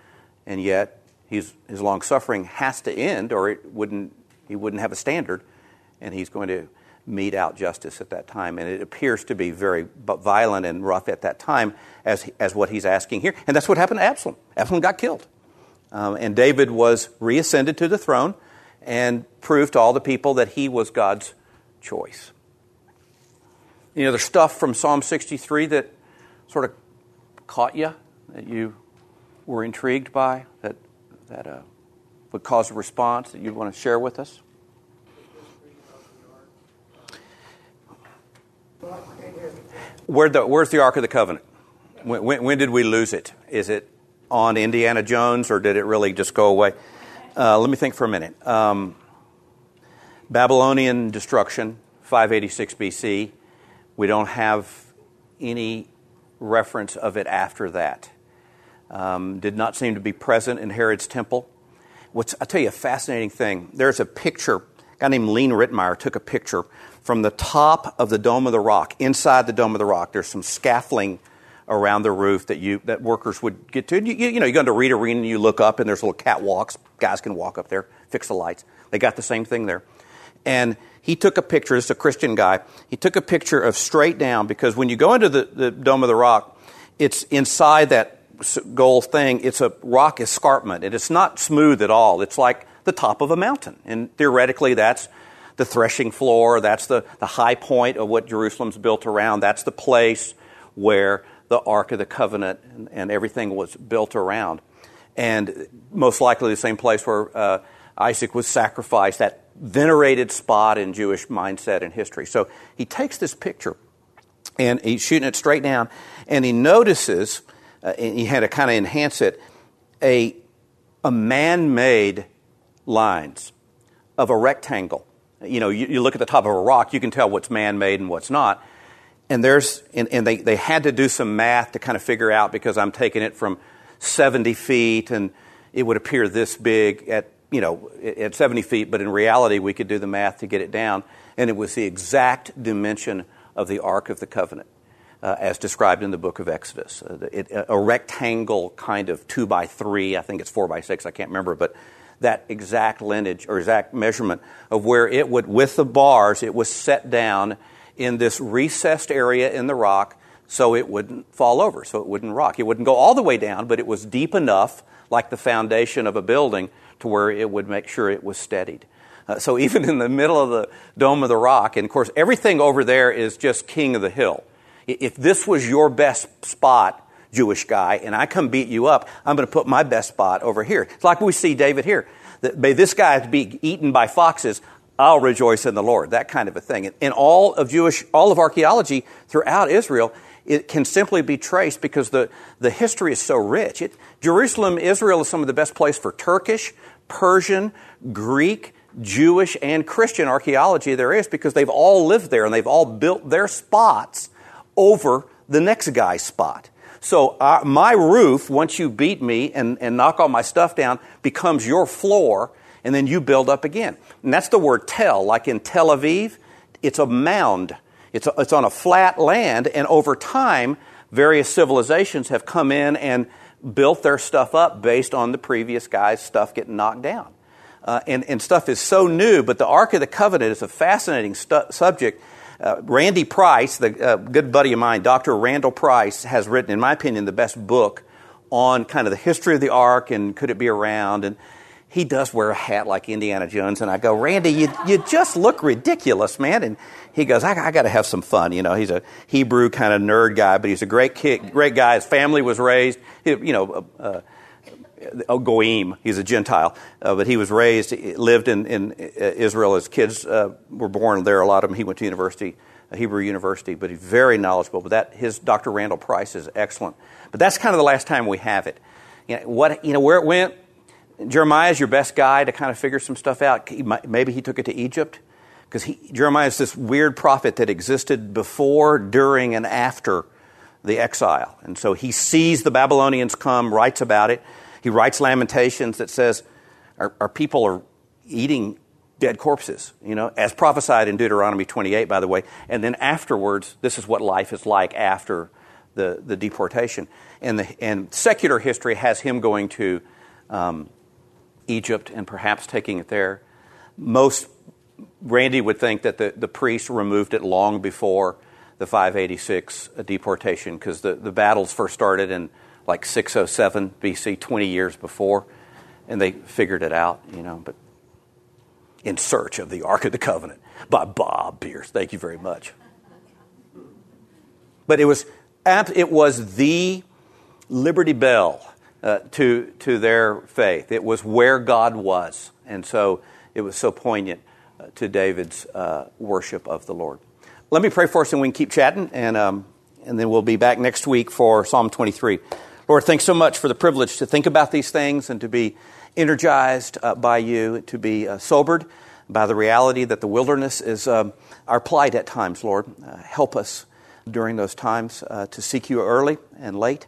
And yet, his long suffering has to end, or it wouldn't, he wouldn't have a standard, and he's going to mete out justice at that time. And it appears to be very violent and rough at that time, as, as what he's asking here. And that's what happened to Absalom. Absalom got killed. Um, and David was reascended to the throne and proved to all the people that he was God's choice. You know, there's stuff from Psalm 63 that sort of caught you, that you were intrigued by, that, that uh, would cause a response that you'd want to share with us? Where the, where's the Ark of the Covenant? When, when, when, did we lose it? Is it on Indiana Jones or did it really just go away? Uh, let me think for a minute. Um, Babylonian destruction, 586 BC. We don't have any reference of it after that. Um, did not seem to be present in Herod's temple. What's, I'll tell you a fascinating thing. There's a picture, a guy named Leen Ritmeyer took a picture from the top of the Dome of the Rock. Inside the Dome of the Rock, there's some scaffolding around the roof that you that workers would get to. You, you know, you go into Reed Arena and you look up and there's little catwalks. Guys can walk up there, fix the lights. They got the same thing there. And he took a picture, this is a Christian guy, he took a picture of straight down because when you go into the, the Dome of the Rock, it's inside that gold thing, it's a rock escarpment. And it's not smooth at all. It's like the top of a mountain. And theoretically, that's the threshing floor, that's the, the high point of what Jerusalem's built around, that's the place where the Ark of the Covenant and, and everything was built around. And most likely the same place where uh, Isaac was sacrificed, that venerated spot in Jewish mindset and history. So he takes this picture and he's shooting it straight down, and he notices, uh, and he had to kind of enhance it, a, a man made lines of a rectangle. You know, you, you, look at the top of a rock, you can tell what's man made and what's not. And there's, and, and they, they had to do some math to kind of figure out because I'm taking it from 70 feet and it would appear this big at, you know, at 70 feet, but in reality, we could do the math to get it down. And it was the exact dimension of the Ark of the Covenant. Uh, as described in the book of Exodus. Uh, it, a rectangle kind of two by three, I think it's four by six, I can't remember, but that exact lineage or exact measurement of where it would, with the bars, it was set down in this recessed area in the rock so it wouldn't fall over, so it wouldn't rock. It wouldn't go all the way down, but it was deep enough, like the foundation of a building, to where it would make sure it was steadied. Uh, so even in the middle of the Dome of the Rock, and of course, everything over there is just king of the hill. If this was your best spot, Jewish guy, and I come beat you up, I'm going to put my best spot over here. It's like we see David here. May this guy be eaten by foxes. I'll rejoice in the Lord. That kind of a thing. And all of Jewish, all of archaeology throughout Israel, it can simply be traced because the, the history is so rich. It, Jerusalem, Israel is some of the best place for Turkish, Persian, Greek, Jewish and Christian archaeology there is because they've all lived there and they've all built their spots over the next guy's spot. So uh, my roof, once you beat me and, and knock all my stuff down, becomes your floor, and then you build up again. And that's the word tell, like in Tel Aviv, it's a mound. It's, a, it's on a flat land, and over time, various civilizations have come in and built their stuff up based on the previous guy's stuff getting knocked down uh, and, and stuff is so new, but the Ark of the Covenant is a fascinating stu- subject. Uh, Randy Price, the uh, good buddy of mine, Dr. Randall Price, has written, in my opinion, the best book on kind of the history of the Ark and could it be around. And he does wear a hat like Indiana Jones. And I go, Randy, you, you just look ridiculous, man. And he goes, I, I got to have some fun. You know, he's a Hebrew kind of nerd guy, but he's a great kid, great guy. His family was raised, you know, uh, oh, Goim, he's a Gentile, uh, but he was raised, lived in, in Israel. His kids uh, were born there, a lot of them. He went to university, Hebrew University, but he's very knowledgeable. But that, his Dr. Randall Price is excellent. But that's kind of the last time we have it. You know, what, you know where it went? Jeremiah is your best guy to kind of figure some stuff out. Maybe he took it to Egypt. Because Jeremiah is this weird prophet that existed before, during, and after the exile. And so he sees the Babylonians come, writes about it. He writes Lamentations that says, our, our people are eating dead corpses, you know, as prophesied in Deuteronomy 28, by the way. And then afterwards, this is what life is like after the, the deportation. And, the, and secular history has him going to um, Egypt and perhaps taking it there. Most, Randy would think that the, the priests removed it long before the 586 deportation because the, the battles first started in like 607 BC, 20 years before, and they figured it out, you know. But in search of the Ark of the Covenant by Bob Pierce. Thank you very much. But it was it was the Liberty Bell uh, to to their faith. It was where God was, and so it was so poignant uh, to David's uh, worship of the Lord. Let me pray for us, and we can keep chatting, and um, and then we'll be back next week for Psalm 23. Lord, thanks so much for the privilege to think about these things and to be energized uh, by you, to be uh, sobered by the reality that the wilderness is um, our plight at times, Lord. Uh, help us during those times uh, to seek you early and late,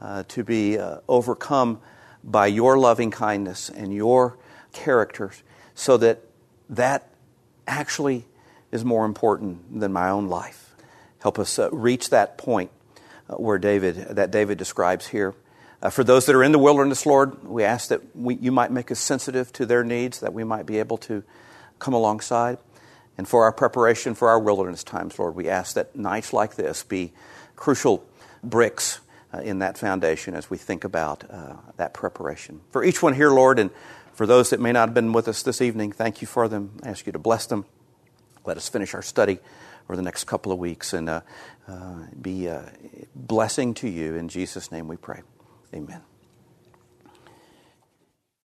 uh, to be uh, overcome by your loving kindness and your character, so that that actually is more important than my own life. Help us reach that point where David, that David describes here. Uh, for those that are in the wilderness, Lord, we ask that we, you might make us sensitive to their needs, that we might be able to come alongside. And for our preparation for our wilderness times, Lord, we ask that nights like this be crucial bricks uh, in that foundation as we think about uh, that preparation. For each one here, Lord, and for those that may not have been with us this evening, thank you for them. I ask you to bless them. Let us finish our study over the next couple of weeks and uh, uh be a blessing to you. In Jesus' name we pray. Amen.